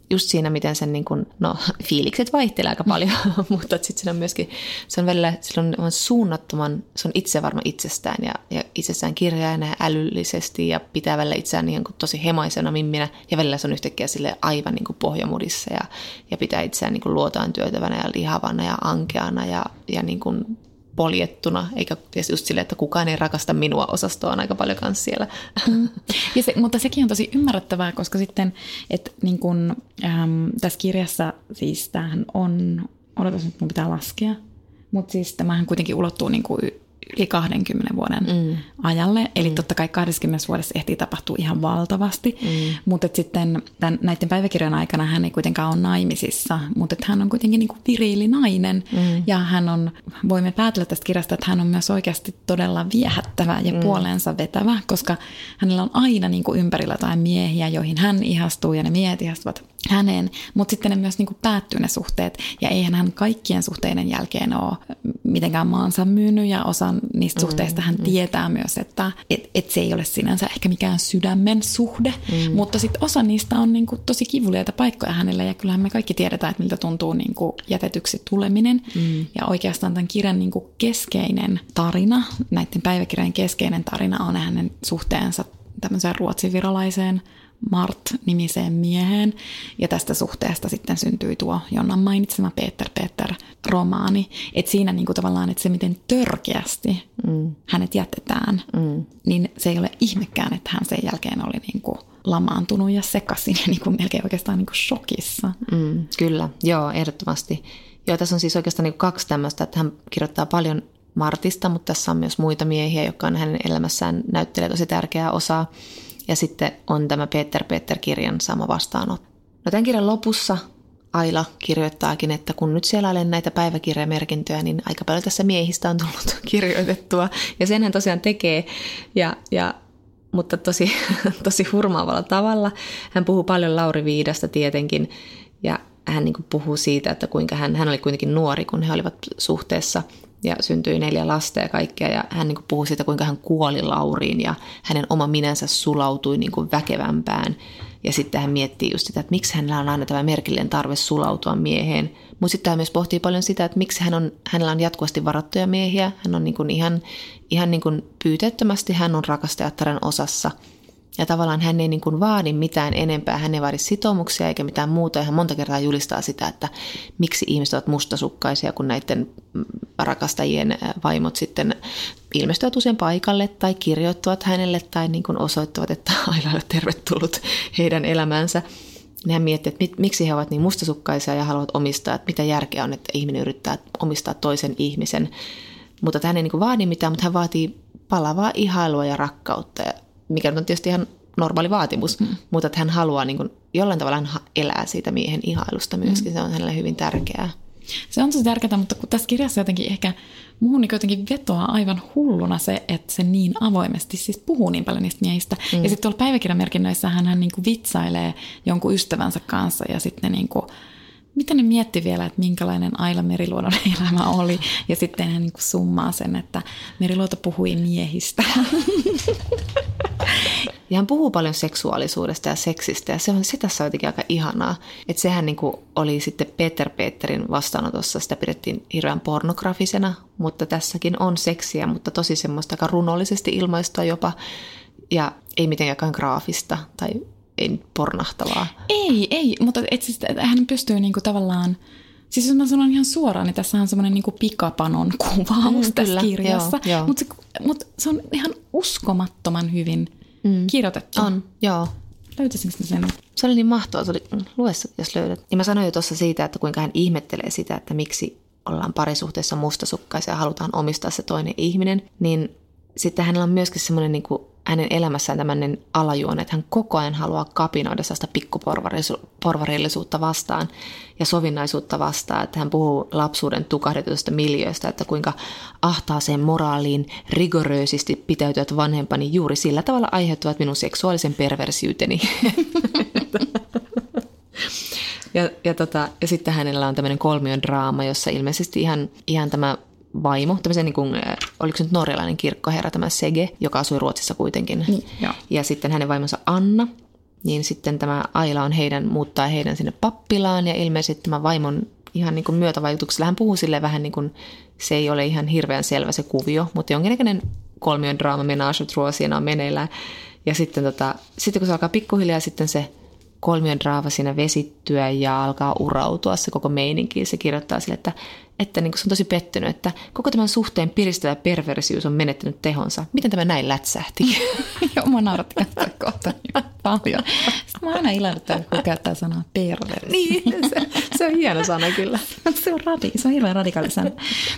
just siinä, miten sen niin kuin, no, <laughs> fiilikset vaihtelee aika paljon, <laughs> mutta sitten siinä on myöskin, se on välillä, se on, on suunnattoman, se on itsevarma itsestään ja, ja itsessään kirjaajana ja älyllisesti ja pitää välillä itseään niin kuin tosi hemaisena mimminä ja välillä se on yhtäkkiä sille aivan niin kuin pohjamudissa ja, ja pitää itseään niin kuin luotaan työtävänä ja lihavana ja ankeana ja, ja niin kuin poljettuna, eikä just silleen, että kukaan ei rakasta minua osastoa on aika paljon kanssa siellä. Mm. Ja se, mutta sekin on tosi ymmärrettävää, koska sitten, että niin kun, äm, tässä kirjassa siis tämähän on, odotas nyt mun pitää laskea, mutta siis tämähän kuitenkin ulottuu niin kuin yli 20 vuoden mm. ajalle. Eli mm. totta kai 20 vuodessa ehtii tapahtua ihan valtavasti. Mm. Mutta sitten tämän, näiden päiväkirjan aikana hän ei kuitenkaan ole naimisissa, mutta hän on kuitenkin niin kuin viriili nainen. Mm. Ja hän on, voimme päätellä tästä kirjasta, että hän on myös oikeasti todella viehättävä ja mm. puolensa vetävä, koska hänellä on aina niin kuin ympärillä jotain miehiä, joihin hän ihastuu ja ne miehet ihastuvat häneen, mutta sitten ne myös niin kuin päättyy ne suhteet, ja eihän hän kaikkien suhteiden jälkeen ole mitenkään maansa myynyt, ja osa niistä mm, suhteista hän mm. tietää myös, että et, et se ei ole sinänsä ehkä mikään sydämen suhde, mm. mutta sitten osa niistä on niin kuin tosi kivuliaita paikkoja hänelle, ja kyllähän me kaikki tiedetään, että miltä tuntuu niin kuin jätetyksi tuleminen, mm. ja oikeastaan tämän kirjan niin kuin keskeinen tarina, näiden päiväkirjan keskeinen tarina on hänen suhteensa tämmöiseen ruotsivirolaiseen Mart-nimiseen mieheen. Ja tästä suhteesta sitten syntyi tuo Jonnan mainitsema Peter Peter romaani. Että siinä niinku tavallaan, että se miten törkeästi mm. hänet jätetään, mm. niin se ei ole ihmekään, että hän sen jälkeen oli niinku lamaantunut ja sekaisin ja niinku melkein oikeastaan niinku shokissa. Mm, kyllä, joo, ehdottomasti. Joo, tässä on siis oikeastaan niinku kaksi tämmöistä, että hän kirjoittaa paljon Martista, mutta tässä on myös muita miehiä, jotka on hänen elämässään näyttelee tosi tärkeää osaa. Ja sitten on tämä Peter Peter-kirjan sama vastaanotto. No tämän kirjan lopussa Aila kirjoittaakin, että kun nyt siellä olen näitä päiväkirjamerkintöjä, niin aika paljon tässä miehistä on tullut <laughs> kirjoitettua. Ja sen hän tosiaan tekee, ja, ja, mutta tosi, <laughs> tosi hurmaavalla tavalla. Hän puhuu paljon Lauri Viidasta tietenkin, ja hän niin puhuu siitä, että kuinka hän, hän oli kuitenkin nuori, kun he olivat suhteessa – ja syntyi neljä lasta ja kaikkea. Ja hän niin kuin puhui siitä, kuinka hän kuoli Lauriin ja hänen oma minänsä sulautui niin kuin väkevämpään. Ja sitten hän miettii just sitä, että miksi hänellä on aina tämä merkillinen tarve sulautua mieheen. Mutta sitten hän myös pohtii paljon sitä, että miksi hän on, hänellä on jatkuvasti varattuja miehiä. Hän on niin kuin ihan, ihan niin kuin pyyteettömästi, hän on rakastajattaren osassa – ja tavallaan hän ei niin kuin vaadi mitään enempää, hän ei vaadi sitoumuksia eikä mitään muuta. Ja hän monta kertaa julistaa sitä, että miksi ihmiset ovat mustasukkaisia, kun näiden rakastajien vaimot sitten ilmestyvät usein paikalle tai kirjoittavat hänelle tai niin kuin osoittavat, että <laughs> aina ole tervetullut heidän elämänsä. Hän miettii, että miksi he ovat niin mustasukkaisia ja haluavat omistaa, että mitä järkeä on, että ihminen yrittää omistaa toisen ihmisen. Mutta hän ei niin vaadi mitään, mutta hän vaatii palavaa ihailua ja rakkautta. Ja mikä on tietysti ihan normaali vaatimus, mm. mutta että hän haluaa niin kuin, jollain tavalla hän elää siitä miehen ihailusta myöskin, mm. se on hänelle hyvin tärkeää. Se on tosi tärkeää, mutta kun tässä kirjassa jotenkin ehkä muuhun niin jotenkin vetoaa aivan hulluna se, että se niin avoimesti siis puhuu niin paljon niistä miehistä. Mm. Ja sitten tuolla päiväkirjamerkinnöissä hän niin kuin vitsailee jonkun ystävänsä kanssa ja sitten niin kuin, miten ne mietti vielä, että minkälainen Aila Meriluodon <laughs> elämä oli. Ja sitten hän niin summaa sen, että Meriluoto puhui miehistä. <laughs> Ja hän puhuu paljon seksuaalisuudesta ja seksistä ja se on se tässä jotenkin aika ihanaa. Että sehän niin kuin oli sitten Peter Peterin vastaanotossa, sitä pidettiin hirveän pornografisena, mutta tässäkin on seksiä, mutta tosi semmoista aika runollisesti ilmaistua jopa ja ei mitenkään graafista tai ei pornahtavaa. Ei, ei, mutta et siis, hän pystyy niinku tavallaan Siis jos mä sanon ihan suoraan, niin tässä on semmoinen niin pikapanon kuvaus mm, tässä kyllä, kirjassa. Mutta se, mut se on ihan uskomattoman hyvin mm. kirjoitettu. On, joo. Löytäisinkö sen? Se oli niin mahtavaa, se oli, mm, lue jos löydät. Ja mä sanoin jo tuossa siitä, että kuinka hän ihmettelee sitä, että miksi ollaan parisuhteessa mustasukkaisia ja halutaan omistaa se toinen ihminen, niin sitten hänellä on myöskin semmoinen niin hänen elämässään tämmöinen alajuone, että hän koko ajan haluaa kapinoida sellaista pikkuporvarillisuutta vastaan ja sovinnaisuutta vastaan. Että hän puhuu lapsuuden tukahdetusta miljöistä, että kuinka ahtaaseen moraaliin rigoröösisti pitäytyvät vanhempani juuri sillä tavalla aiheuttavat minun seksuaalisen perversiyteni. <laughs> ja, ja, tota, ja sitten hänellä on tämmöinen kolmion draama, jossa ilmeisesti ihan, ihan tämä vaimo, tämmöisen niin kuin, oliko se nyt norjalainen kirkkoherra, tämä Sege, joka asui Ruotsissa kuitenkin. Niin, ja sitten hänen vaimonsa Anna, niin sitten tämä Aila on heidän, muuttaa heidän sinne pappilaan ja ilmeisesti tämä vaimon ihan niin kuin myötävaikutuksella hän puhuu sille vähän niin kuin, se ei ole ihan hirveän selvä se kuvio, mutta jonkinnäköinen kolmion draama menage on meneillään. Ja sitten, tota, sitten kun se alkaa pikkuhiljaa sitten se kolmion draava siinä vesittyä ja alkaa urautua se koko meininki. Se kirjoittaa sille, että että niin se on tosi pettynyt, että koko tämän suhteen piristävä perversius on menettänyt tehonsa. Miten tämä näin lätsähti? <laughs> Joo, mä nauratti kohta paljon. Sitten mä aina ilahduttaa, kun käyttää sanaa perversius. niin, se, se, on hieno sana kyllä. <laughs> se, on radi, se on hirveän radikaali sana.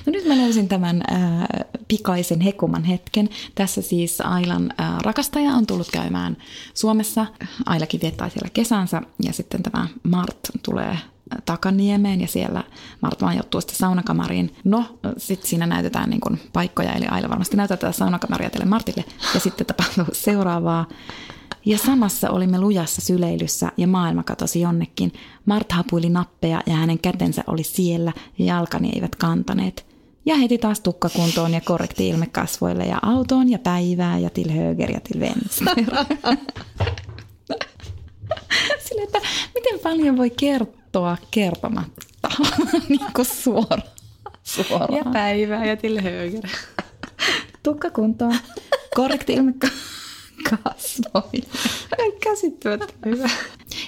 No nyt mä löysin tämän äh, pikaisen hekuman hetken. Tässä siis Ailan äh, rakastaja on tullut käymään Suomessa. Ailakin viettää siellä kesänsä ja sitten tämä Mart tulee Takaniemeen ja siellä Martta majoittuu sitten saunakamariin. No, sitten siinä näytetään niin kuin paikkoja, eli Aila varmasti näytetään saunakamaria tälle Martille. Ja sitten tapahtuu <laughs> seuraavaa. Ja samassa olimme lujassa syleilyssä ja maailma katosi jonnekin. Martta hapuili nappeja ja hänen kätensä oli siellä ja jalkani eivät kantaneet. Ja heti taas tukkakuntoon ja korrekti ilme kasvoille ja autoon ja päivää ja til höger ja til vänster. <laughs> <laughs> Sille, että miten paljon voi kertoa kertomatta <laughs> niin kuin suoraan. suoraan. Ja päivää ja till höger. Tukka kuntoon. Korrekti ilme kasvoi. Käsittämättä hyvä.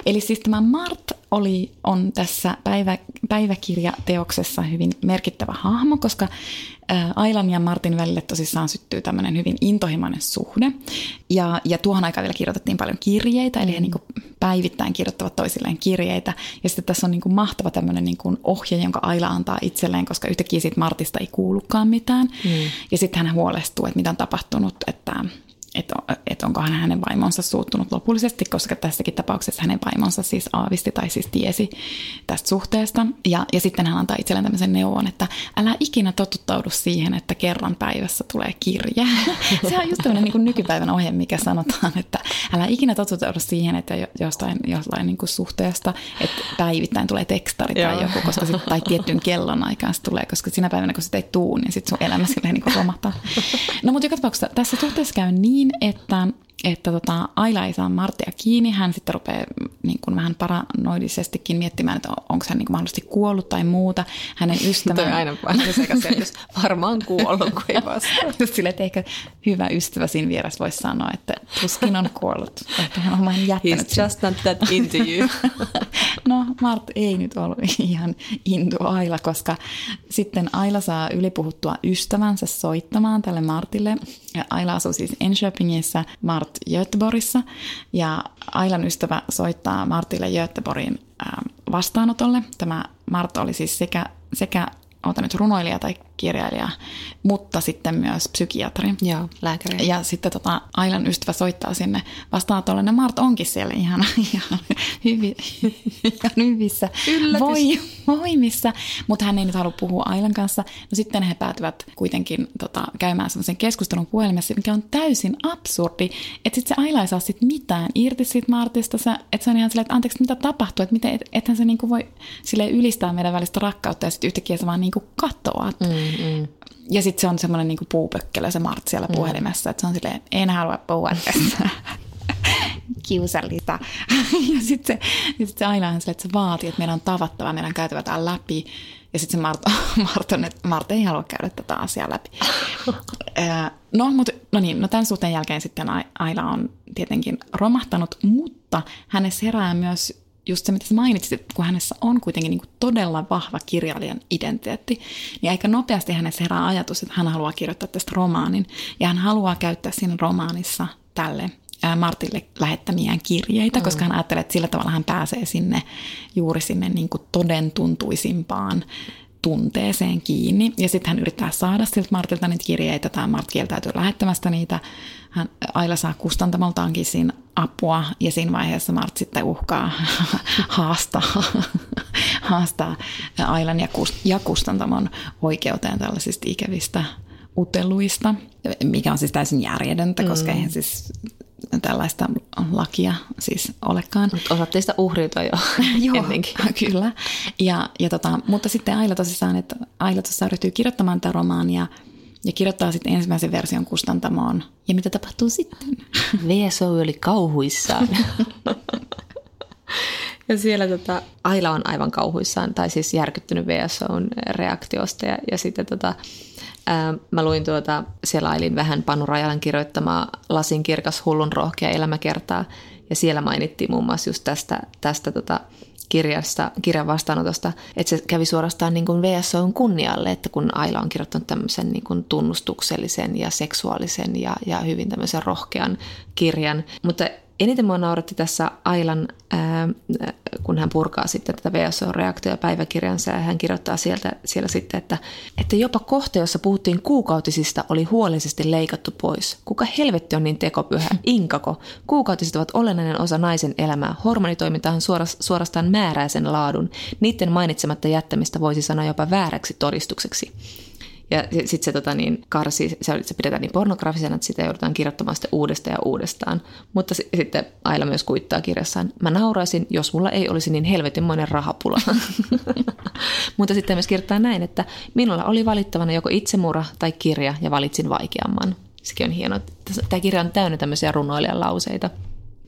Eli siis tämä Mart oli, on tässä päivä, päiväkirjateoksessa hyvin merkittävä hahmo, koska Ailan ja Martin välille tosissaan syttyy tämmöinen hyvin intohimoinen suhde. Ja, ja tuohon aikaan vielä kirjoitettiin paljon kirjeitä, eli he niin päivittäin kirjoittavat toisilleen kirjeitä. Ja sitten tässä on niin mahtava tämmöinen niin kuin ohje, jonka Aila antaa itselleen, koska yhtäkkiä siitä Martista ei kuulukaan mitään. Mm. Ja sitten hän huolestuu, että mitä on tapahtunut, että että, että onkohan hänen vaimonsa suuttunut lopullisesti, koska tässäkin tapauksessa hänen vaimonsa siis aavisti tai siis tiesi tästä suhteesta. Ja, ja sitten hän antaa itselleen tämmöisen neuvon, että älä ikinä totuttaudu siihen, että kerran päivässä tulee kirje. <laughs> Se on just tämmöinen niin nykypäivän ohje, mikä sanotaan, että älä ikinä totuttaudu siihen, että jostain, jostain niin suhteesta, että päivittäin tulee tekstari tai joku, koska sit, tai tiettyyn kellon aikaan se tulee, koska sinä päivänä, kun sitä ei tuu, niin sitten sun elämä silleen niin romahtaa. No mutta joka tapauksessa tässä suhteessa käy niin, niin, että, että tota, Aila ei saa Martia kiinni. Hän sitten rupeaa niin kuin vähän paranoidisestikin miettimään, että onko hän niin kuin mahdollisesti kuollut tai muuta. Hänen ystävä... <laughs> Toi aina sekaisin, varmaan kuollut, kun ei vastaa. <laughs> Just sille, että ehkä hyvä ystävä siinä vieressä voisi sanoa, että tuskin on kuollut. Että hän on vain jättänyt. He's just not that into you. <laughs> no, Mart ei nyt ollut ihan into Aila, koska sitten Aila saa ylipuhuttua ystävänsä soittamaan tälle Martille. Ja Aila asuu siis Enköpingissä, Mart Göteborgissa. Ja Ailan ystävä soittaa Martille Göteborgin vastaanotolle. Tämä Mart oli siis sekä, sekä nyt runoilija tai kirjailija, mutta sitten myös psykiatri. Joo, lääkäri. Ja sitten tota, Ailan ystävä soittaa sinne vastaanotolle. Ja Mart onkin siellä ihan, <laughs> ihan, hyvi, ihan hyvissä voi, voimissa, mutta hän ei nyt halua puhua Ailan kanssa. No sitten he päätyvät kuitenkin tota, käymään sellaisen keskustelun puhelimessa, mikä on täysin absurdi, että sitten se Aila ei saa sit mitään irti siitä Martista, että se on ihan silleen, että anteeksi, mitä tapahtuu, että miten, et, ethän se niinku voi sille ylistää meidän välistä rakkautta ja sitten yhtäkkiä se vaan niinku katoaa. Mm mm. Ja sitten se on semmoinen niinku puupökkelö se Mart siellä mm. puhelimessa, että se on silleen, en halua puhua tästä. <laughs> kiusallista. <laughs> ja sitten se, sit se aina on silleen, että se vaatii, että meidän on tavattava, meidän on käytävä tämän läpi. Ja sitten se Mart, <laughs> Mart, on, että Mart ei halua käydä tätä asiaa läpi. no, mutta, no niin, no tämän suhteen jälkeen sitten Aila on tietenkin romahtanut, mutta hänessä herää myös just se, mitä sä mainitsit, että kun hänessä on kuitenkin niin kuin todella vahva kirjailijan identiteetti, niin aika nopeasti hänessä herää ajatus, että hän haluaa kirjoittaa tästä romaanin. Ja hän haluaa käyttää siinä romaanissa tälle Martille lähettämiään kirjeitä, mm. koska hän ajattelee, että sillä tavalla hän pääsee sinne juuri sinne niin kuin toden tuntuisimpaan tunteeseen kiinni. Ja sitten hän yrittää saada siltä Martilta niitä kirjeitä, tai Mart kieltäytyy lähettämästä niitä. Hän, Aila saa kustantamoltaankin siinä apua, ja siinä vaiheessa Mart sitten uhkaa <laughs> haastaa, <laughs> haastaa Ailan ja, kust, ja kustantamon oikeuteen tällaisista ikävistä uteluista, mikä on siis täysin järjetöntä, koska mm. eihän siis tällaista lakia siis olekaan. Mutta osattiin sitä uhriutua jo <laughs> Joo, <laughs> kyllä. Ja, ja tota, mutta sitten Aila tosissaan, että Aila tosissaan ryhtyy kirjoittamaan tätä romaania ja kirjoittaa sitten ensimmäisen version kustantamoon. Ja mitä tapahtuu sitten? <laughs> VSO oli kauhuissaan. ja siellä tota, Aila on aivan kauhuissaan, tai siis järkyttynyt VSOn reaktiosta. Ja, ja sitten tota, Ää, mä luin tuota, selailin vähän Panu Rajalan kirjoittamaa Lasin kirkas hullun rohkea elämäkertaa, ja siellä mainittiin muun muassa just tästä, tästä tota, kirjasta, kirjan vastaanotosta, että se kävi suorastaan niin kuin VSOn kunnialle, että kun Aila on kirjoittanut tämmöisen niin kuin tunnustuksellisen ja seksuaalisen ja, ja hyvin tämmöisen rohkean kirjan. Mutta eniten mua nauratti tässä Ailan, ää, kun hän purkaa sitten tätä VSO-reaktio päiväkirjansa ja hän kirjoittaa sieltä, siellä sitten, että, että jopa kohta, jossa puhuttiin kuukautisista, oli huolellisesti leikattu pois. Kuka helvetti on niin tekopyhä? <laughs> Inkako? Kuukautiset ovat olennainen osa naisen elämää. Hormonitoiminta on suorastaan määräisen laadun. Niiden mainitsematta jättämistä voisi sanoa jopa vääräksi todistukseksi. Ja sitten se tota, niin, karsi, se, se pidetään niin pornografisena, että sitä joudutaan kirjoittamaan sitten uudestaan ja uudestaan. Mutta s- sitten Aila myös kuittaa kirjassaan, mä nauraisin, jos mulla ei olisi niin helvetinmoinen rahapula. <laughs> Mutta sitten myös kirjoittaa näin, että minulla oli valittavana joko itsemurha tai kirja ja valitsin vaikeamman. Sekin on hienoa. Tämä kirja on täynnä tämmöisiä runoilijan lauseita.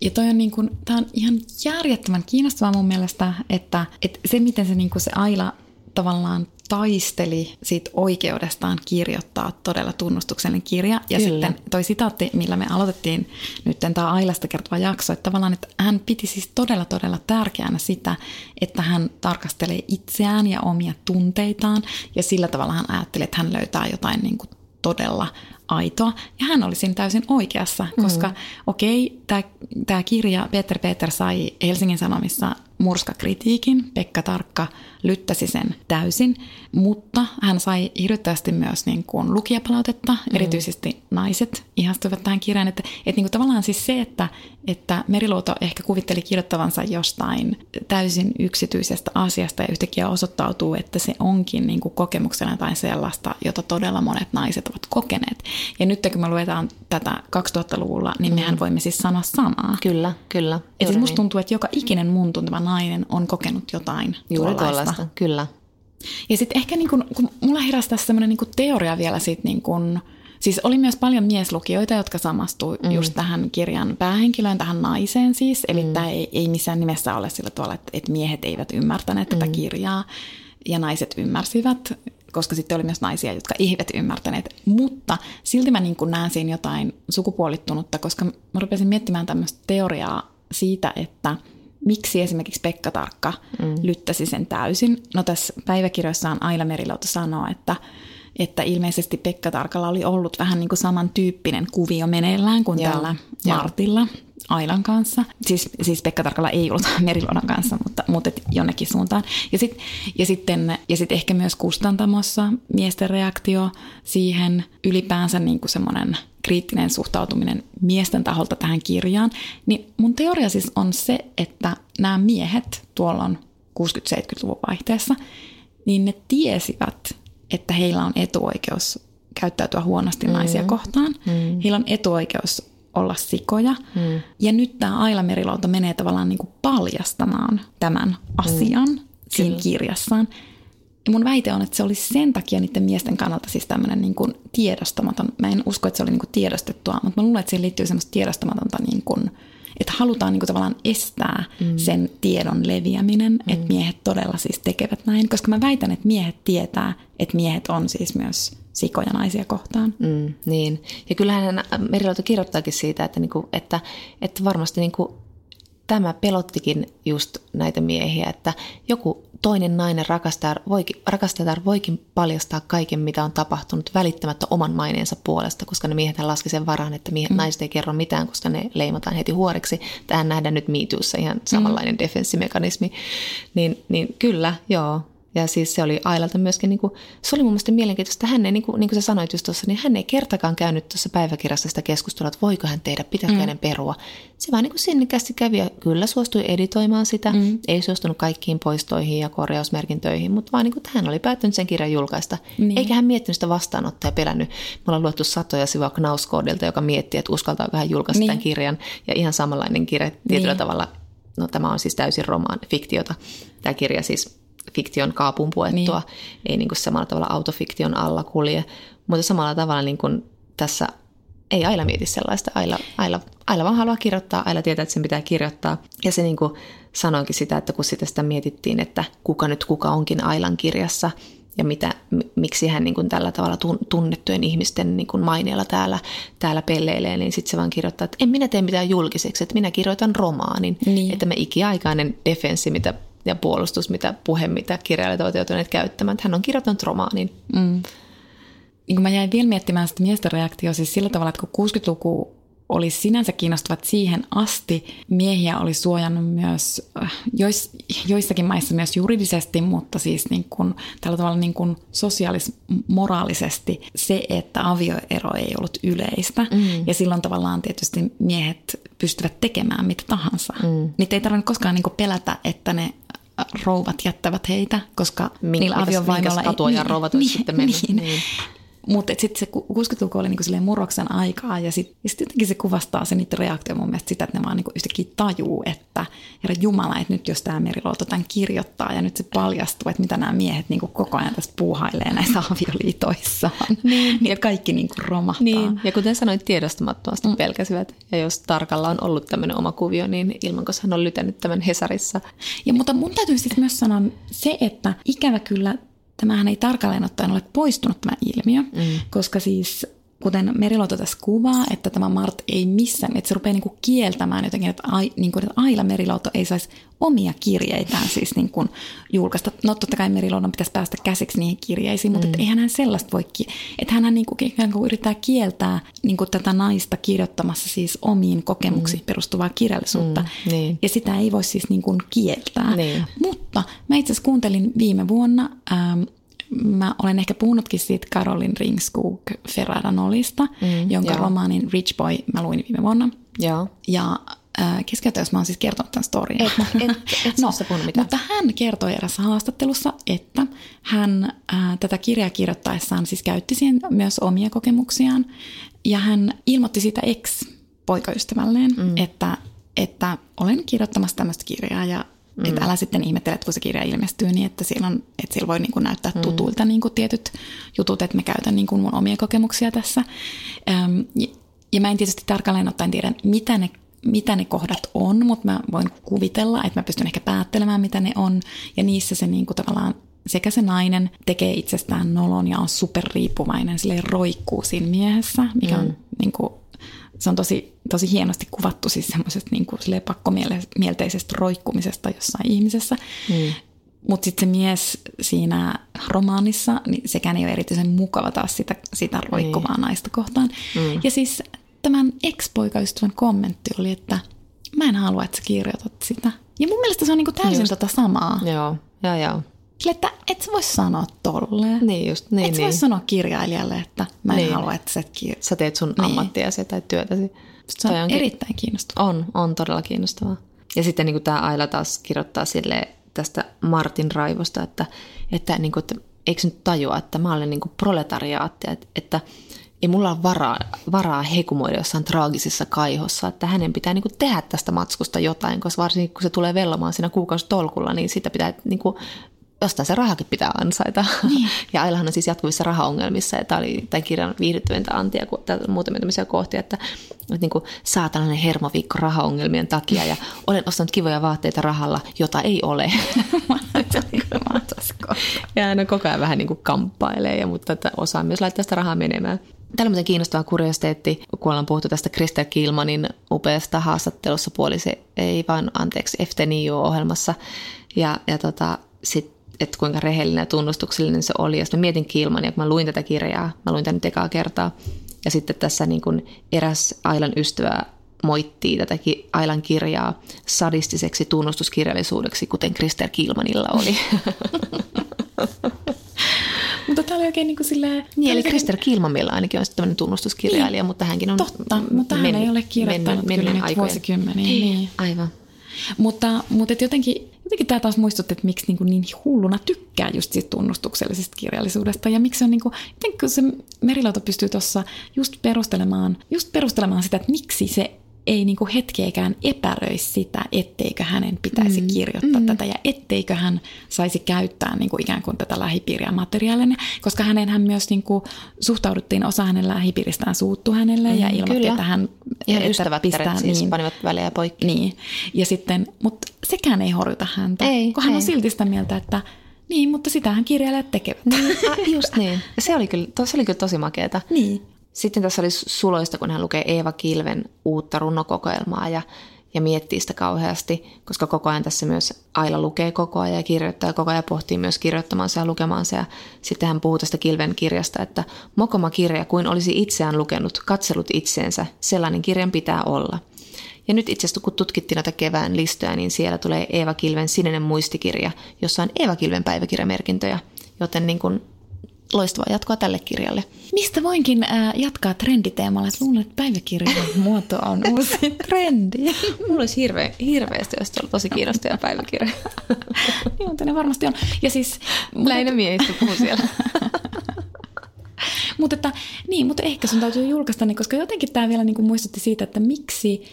Ja toi on, niin kuin, tämä on ihan järjettömän kiinnostavaa mun mielestä, että, että se miten se, niin se Aila tavallaan taisteli siitä oikeudestaan kirjoittaa todella tunnustuksellinen kirja. Ja Kyllä. sitten toi sitaatti, millä me aloitettiin nyt tämä Ailasta kertova jakso, että tavallaan, että hän piti siis todella todella tärkeänä sitä, että hän tarkastelee itseään ja omia tunteitaan ja sillä tavalla hän ajatteli, että hän löytää jotain niin kuin todella aitoa. Ja hän oli siinä täysin oikeassa, koska mm-hmm. okei, tämä kirja Peter Peter sai Helsingin Sanomissa murskakritiikin. Pekka Tarkka lyttäsi sen täysin, mutta hän sai hirvittävästi myös niin kuin lukijapalautetta, mm. erityisesti naiset ihastuivat tähän kirjaan. Että, että niin kuin tavallaan siis se, että, että Meriluoto ehkä kuvitteli kirjoittavansa jostain täysin yksityisestä asiasta ja yhtäkkiä osoittautuu, että se onkin niin kuin kokemuksena jotain sellaista, jota todella monet naiset ovat kokeneet. Ja nyt kun me luetaan tätä 2000-luvulla, niin mm. mehän voimme siis sanoa samaa. Kyllä, kyllä. Että siis musta tuntuu, että joka ikinen mun tunteva nainen on kokenut jotain Juuri tuollaista. Kyllä. Ja sitten ehkä niin kun, kun mulla heräsi tässä semmoinen niin teoria vielä siitä, niin kun, siis oli myös paljon mieslukijoita, jotka samastuivat mm. just tähän kirjan päähenkilöön, tähän naiseen siis. Eli mm. tämä ei, ei missään nimessä ole sillä tavalla, että, että miehet eivät ymmärtäneet mm. tätä kirjaa ja naiset ymmärsivät koska sitten oli myös naisia, jotka eivät ymmärtäneet. Mutta silti mä niin näen siinä jotain sukupuolittunutta, koska mä rupesin miettimään tämmöistä teoriaa siitä, että miksi esimerkiksi Pekka Tarkka mm. lyttäsi sen täysin. No tässä päiväkirjoissaan Aila Merilauta sanoo, että, että ilmeisesti Pekka Tarkalla oli ollut vähän niin kuin samantyyppinen kuvio meneillään kuin Joo. tällä Martilla. Ailan kanssa. Siis, siis Pekka Tarkalla ei ollut <laughs> Meriluodon kanssa, mutta, mutta et jonnekin suuntaan. Ja, sit, ja, sitten, ja sitten ehkä myös kustantamossa miesten reaktio siihen ylipäänsä niin kuin semmoinen kriittinen suhtautuminen miesten taholta tähän kirjaan. Niin mun teoria siis on se, että nämä miehet tuolla 60-70-luvun vaihteessa, niin ne tiesivät, että heillä on etuoikeus käyttäytyä huonosti mm. naisia kohtaan. Mm. Heillä on etuoikeus olla sikoja. Mm. Ja nyt tämä Aila Merilouto menee tavallaan niin kuin paljastamaan tämän asian mm. siinä Kyllä. kirjassaan. Ja mun väite on, että se olisi sen takia niiden miesten kannalta siis tämmöinen niin kuin tiedostamaton. Mä en usko, että se oli niin kuin tiedostettua, mutta mä luulen, että siihen liittyy semmoista tiedostamatonta, niin kuin, että halutaan niin kuin tavallaan estää mm. sen tiedon leviäminen, mm. että miehet todella siis tekevät näin. Koska mä väitän, että miehet tietää, että miehet on siis myös sikoja naisia kohtaan. Mm, niin. Ja kyllähän Merilauta kirjoittaakin siitä, että, niinku, että, että varmasti niinku, tämä pelottikin just näitä miehiä, että joku toinen nainen rakastaja voikin, rakastajatar voikin paljastaa kaiken, mitä on tapahtunut välittämättä oman maineensa puolesta, koska ne miehet laski sen varaan, että miehet, mm. naiset ei kerro mitään, koska ne leimataan heti huoreksi. Tähän nähdään nyt miituussa ihan samanlainen mm. defenssimekanismi. Niin, niin kyllä, joo, ja siis se oli Ailalta myöskin, niin kuin, se oli mun mielestä mielenkiintoista, hän ei, niin kuin, niin kuin sä sanoit just tuossa, niin hän ei kertakaan käynyt tuossa päiväkirjassa sitä keskustelua, että voiko hän tehdä, pitäisikö mm. hänen perua. Se vaan niin kuin sinnikästi kävi ja kyllä suostui editoimaan sitä, mm. ei suostunut kaikkiin poistoihin ja korjausmerkintöihin, mutta vaan niin kuin, hän oli päättynyt sen kirjan julkaista. Niin. Eikä hän miettinyt sitä vastaanottaa ja pelännyt. Me ollaan luettu satoja sivua Knauskoodilta, joka miettii, että uskaltaako hän julkaista niin. tämän kirjan. Ja ihan samanlainen kirja tietyllä niin. tavalla, no tämä on siis täysin romaan, fiktiota. Tämä kirja siis fiktion kaapun puettua, niin. ei niin kuin samalla tavalla autofiktion alla kulje, mutta samalla tavalla niin kuin tässä ei Aila mieti sellaista. Aila, Aila, Aila vaan haluaa kirjoittaa, Aila tietää, että sen pitää kirjoittaa. Ja se niin kuin sanoinkin sitä, että kun sitä, sitä mietittiin, että kuka nyt kuka onkin Ailan kirjassa ja mitä, miksi hän niin kuin tällä tavalla tunnettujen ihmisten niin kuin maineella täällä, täällä pelleilee, niin sitten se vaan kirjoittaa, että en minä tee mitään julkiseksi, että minä kirjoitan romaanin. Niin. Että me ikiaikainen defenssi, mitä ja puolustus, mitä puhe, mitä kirjailijat ovat joutuneet käyttämään. Hän on kirjoittanut romaanin. Mm. Niin mä jäin vielä miettimään sitä miesten reaktio siis sillä tavalla, että kun 60-luku oli sinänsä kiinnostavat siihen asti. Miehiä oli suojannut myös äh, jois, joissakin maissa myös juridisesti, mutta siis niin kuin, tällä tavalla niin kuin sosiaalis-moraalisesti se, että avioero ei ollut yleistä. Mm. Ja silloin tavallaan tietysti miehet pystyvät tekemään mitä tahansa. Mm. Niitä ei tarvinnut koskaan niin kuin pelätä, että ne rouvat jättävät heitä, koska Mink, niillä aviovaimoilla ei... Ja rouvat niin, sitten mennyt. Niin. niin. Mutta sitten se 60-luku oli niinku murroksen aikaa ja sitten sit jotenkin se kuvastaa se niiden reaktio mun mielestä sitä, että ne vaan niinku yhtäkkiä tajuu, että herra Jumala, että nyt jos tämä Meriluoto tämän kirjoittaa ja nyt se paljastuu, että mitä nämä miehet niinku koko ajan tästä puuhailee näissä <laughs> avioliitoissaan. Niin. ja kaikki niinku romahtaa. Niin. Ja kuten sanoit, tiedostamattomasti mm. pelkäsivät. Ja jos Tarkalla on ollut tämmöinen oma kuvio, niin ilman hän on lytänyt tämän Hesarissa. Ja mutta mun täytyy siis myös sanoa se, että ikävä kyllä tämähän ei tarkalleen ottaen ole poistunut tämä ilmiö, mm. koska siis kuten Meriluoto tässä kuvaa, että tämä Mart ei missään, että se rupeaa niinku kieltämään jotenkin, että, ai, niinku, että Aila Meriluoto ei saisi omia kirjeitään siis niinku julkaista. No totta kai Meriluodon pitäisi päästä käsiksi niihin kirjeisiin, mutta mm. et eihän hän sellaista voi, että hän niinku, kuin yrittää kieltää niinku tätä naista kirjoittamassa siis omiin kokemuksiin mm. perustuvaa kirjallisuutta. Mm, niin. Ja sitä ei voi siis niinku kieltää. Niin. Mutta mä itse asiassa kuuntelin viime vuonna ähm, mä olen ehkä puhunutkin siitä Carolin Ringskog Ferraranolista, mm, jonka joo. romaanin Rich Boy mä luin viime vuonna. Joo. Ja äh, keskeyttäjässä mä oon siis kertonut tämän storyn. Et, et, et <laughs> no, mitään. Mutta hän kertoi erässä haastattelussa, että hän äh, tätä kirjaa kirjoittaessaan siis käytti siihen myös omia kokemuksiaan. Ja hän ilmoitti siitä ex-poikaystävälleen, mm. että, että olen kirjoittamassa tämmöistä kirjaa ja Mm. Että älä sitten ihmettele, että kun se kirja ilmestyy, niin että siellä, on, että siellä voi niin kuin näyttää mm. tutulta niin kuin tietyt jutut, että mä käytän niin kuin mun omia kokemuksia tässä. Öm, ja, ja mä en tietysti tarkalleen ottaen tiedä, mitä ne mitä ne kohdat on, mutta mä voin kuvitella, että mä pystyn ehkä päättelemään, mitä ne on. Ja niissä se niin kuin tavallaan sekä se nainen tekee itsestään nolon ja on superriippuvainen, sille roikkuu siinä miehessä, mikä mm. on niin kuin, se on tosi, tosi hienosti kuvattu siis semmoisesta niin kuin pakkomielteisestä roikkumisesta jossain ihmisessä. Mm. Mutta sitten se mies siinä romaanissa, niin sekään ei ole erityisen mukava taas sitä, sitä roikkuvaa mm. naista kohtaan. Mm. Ja siis tämän ex-poikaystävän kommentti oli, että mä en halua, että sä kirjoitat sitä. Ja mun mielestä se on niinku täysin Just. tota samaa. Joo, joo, joo. Sille, että et sä voi sanoa tolleen. Niin just, niin, et niin. voi sanoa kirjailijalle, että mä en niin. halua, että sä et kir- Sä teet sun niin. ammattiasi tai työtäsi. Se on onkin, erittäin kiinnostavaa. On, on todella kiinnostavaa. Ja sitten niin tämä Aila taas kirjoittaa sille tästä Martin raivosta, että, että, niin kuin, että eikö nyt tajua, että mä olen niin kuin proletariaatti, että, että ei mulla ole varaa, varaa hekumoida jossain traagisessa kaihossa, että hänen pitää niin kuin tehdä tästä matskusta jotain, koska varsinkin kun se tulee vellomaan siinä kuukausitolkulla, niin sitä pitää niin kuin jostain se rahakin pitää ansaita. Niin. <laughs> Ja Ailahan on siis jatkuvissa rahaongelmissa, ja tämä oli tämän kirjan viihdyttävintä antia, kun muutamia tämmöisiä kohtia, että, että niin kuin, saa tällainen hermoviikko rahaongelmien takia, ja olen ostanut kivoja vaatteita rahalla, jota ei ole. <laughs> ja hän koko ajan vähän niin kuin kamppailee, ja, mutta että osaa myös laittaa sitä rahaa menemään. Tällainen kiinnostava kuriositeetti, kun ollaan puhuttu tästä Krista Kilmanin upeasta haastattelussa puolisi, ei vaan anteeksi, FTNIU-ohjelmassa. Ja, ja tota, sitten että kuinka rehellinen ja tunnustuksellinen se oli. Ja sitten mietin Kilman, ja kun mä luin tätä kirjaa, mä luin tämän nyt ekaa kertaa, ja sitten tässä niin kuin eräs Ailan ystävä moittii tätä Ailan kirjaa sadistiseksi tunnustuskirjallisuudeksi, kuten Krister Kilmanilla oli. <laughs> mutta tämä oli oikein niin kuin silleen... Niin, eli Krister Kilmanilla ainakin on tämmöinen tunnustuskirjailija, niin, mutta hänkin on... Totta, mutta hän ei ole kirjoittanut men, kyllä nyt vuosikymmeniä. Niin. Aivan. Mutta, mutta jotenkin jotenkin tämä taas muistutti, että miksi niin, niin hulluna tykkää just siitä tunnustuksellisesta kirjallisuudesta. Ja miksi on niin kuin, jotenkin se Merilauta pystyy tuossa just perustelemaan, just perustelemaan sitä, että miksi se ei niin kuin hetkeäkään epäröi sitä, etteikö hänen pitäisi mm. kirjoittaa mm. tätä ja etteikö hän saisi käyttää niin kuin ikään kuin tätä lähipiiriä koska hänen hän myös niin kuin suhtauduttiin, osa hänen lähipiiristään suuttu hänelle mm, ja ilmoitti, kyllä. että hän Ihan että ystävät pistää, siis niin, panivat välejä poikki. Niin, ja sitten, mutta sekään ei horjuta häntä, ei, kun hän ei. on silti sitä mieltä, että niin, mutta sitähän kirjailijat tekevät. Niin, just niin. Se oli kyllä, se oli kyllä tosi makeeta. Niin. Sitten tässä oli suloista, kun hän lukee Eeva Kilven uutta runokokoelmaa ja, ja miettii sitä kauheasti, koska koko ajan tässä myös Aila lukee koko ajan ja kirjoittaa koko ajan pohtii myös kirjoittamansa ja lukemaansa. Ja sitten hän puhuu tästä Kilven kirjasta, että mokoma kirja kuin olisi itseään lukenut, katsellut itseensä, sellainen kirjan pitää olla. Ja nyt itse asiassa kun tutkittiin näitä kevään listoja, niin siellä tulee Eeva Kilven sininen muistikirja, jossa on Eeva Kilven päiväkirjamerkintöjä. Joten niin kuin loistavaa jatkoa tälle kirjalle. Mistä voinkin äh, jatkaa trenditeemalla, että luulen, että päiväkirjan <laughs> muoto on uusi trendi. <laughs> Mulla olisi hirveä, hirveästi, jos on tosi kiinnostava päiväkirja. niin, mutta ne varmasti on. Ja siis, Lähinnä miehistä puhuu siellä. <laughs> mutta, että, niin, mutta ehkä sun täytyy julkaista ne, koska jotenkin tämä vielä niin kuin muistutti siitä, että miksi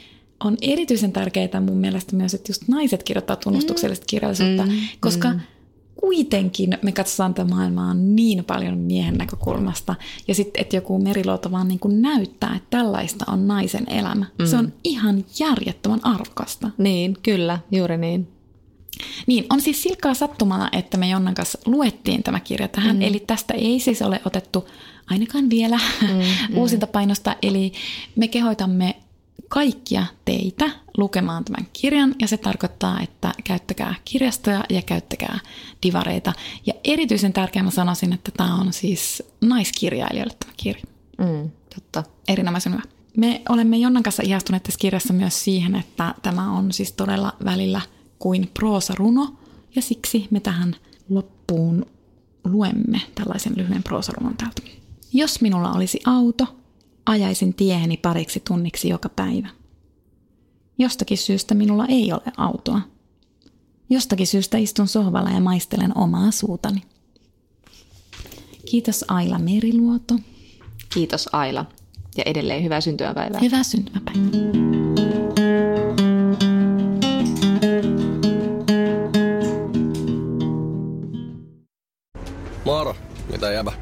on erityisen tärkeää mun mielestä myös, että just naiset kirjoittaa tunnustuksellista kirjallisuutta, mm, koska mm kuitenkin me katsotaan tätä maailmaa niin paljon miehen näkökulmasta. Ja sitten, että joku meriluoto vaan niin kuin näyttää, että tällaista on naisen elämä. Mm. Se on ihan järjettömän arvokasta. Niin, kyllä, juuri niin. Niin, on siis silkkaa sattumaa, että me Jonnan kanssa luettiin tämä kirja tähän. Mm. Eli tästä ei siis ole otettu ainakaan vielä mm, <laughs> uusinta painosta. Eli me kehoitamme kaikkia teitä lukemaan tämän kirjan ja se tarkoittaa, että käyttäkää kirjastoja ja käyttäkää divareita. Ja erityisen tärkeää mä sanoisin, että tämä on siis naiskirjailijoille tämä kirja. Mm, totta. Erinomaisen hyvä. Me olemme Jonnan kanssa ihastuneet tässä kirjassa myös siihen, että tämä on siis todella välillä kuin proosaruno ja siksi me tähän loppuun luemme tällaisen lyhyen proosarunon täältä. Jos minulla olisi auto, ajaisin tieheni pariksi tunniksi joka päivä. Jostakin syystä minulla ei ole autoa. Jostakin syystä istun sohvalla ja maistelen omaa suutani. Kiitos Aila Meriluoto. Kiitos Aila. Ja edelleen hyvää syntymäpäivää. Hyvää syntymäpäivää. Moro, mitä jäbä?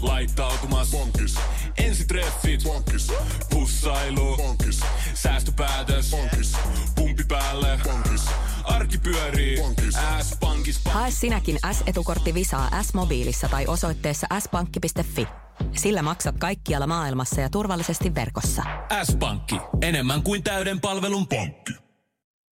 Laittautumas. Bonkis. Ensitreffit. Bonkis. Pussailu. Bonkis. Säästöpäätös. Bonkis. Pumpi päälle. Bonkis. Arki pyörii. Bonkis. S-pankis. Hae sinäkin S-etukortti Visaa S-mobiilissa tai osoitteessa s-pankki.fi. Sillä maksat kaikkialla maailmassa ja turvallisesti verkossa. S-pankki. Enemmän kuin täyden palvelun pankki.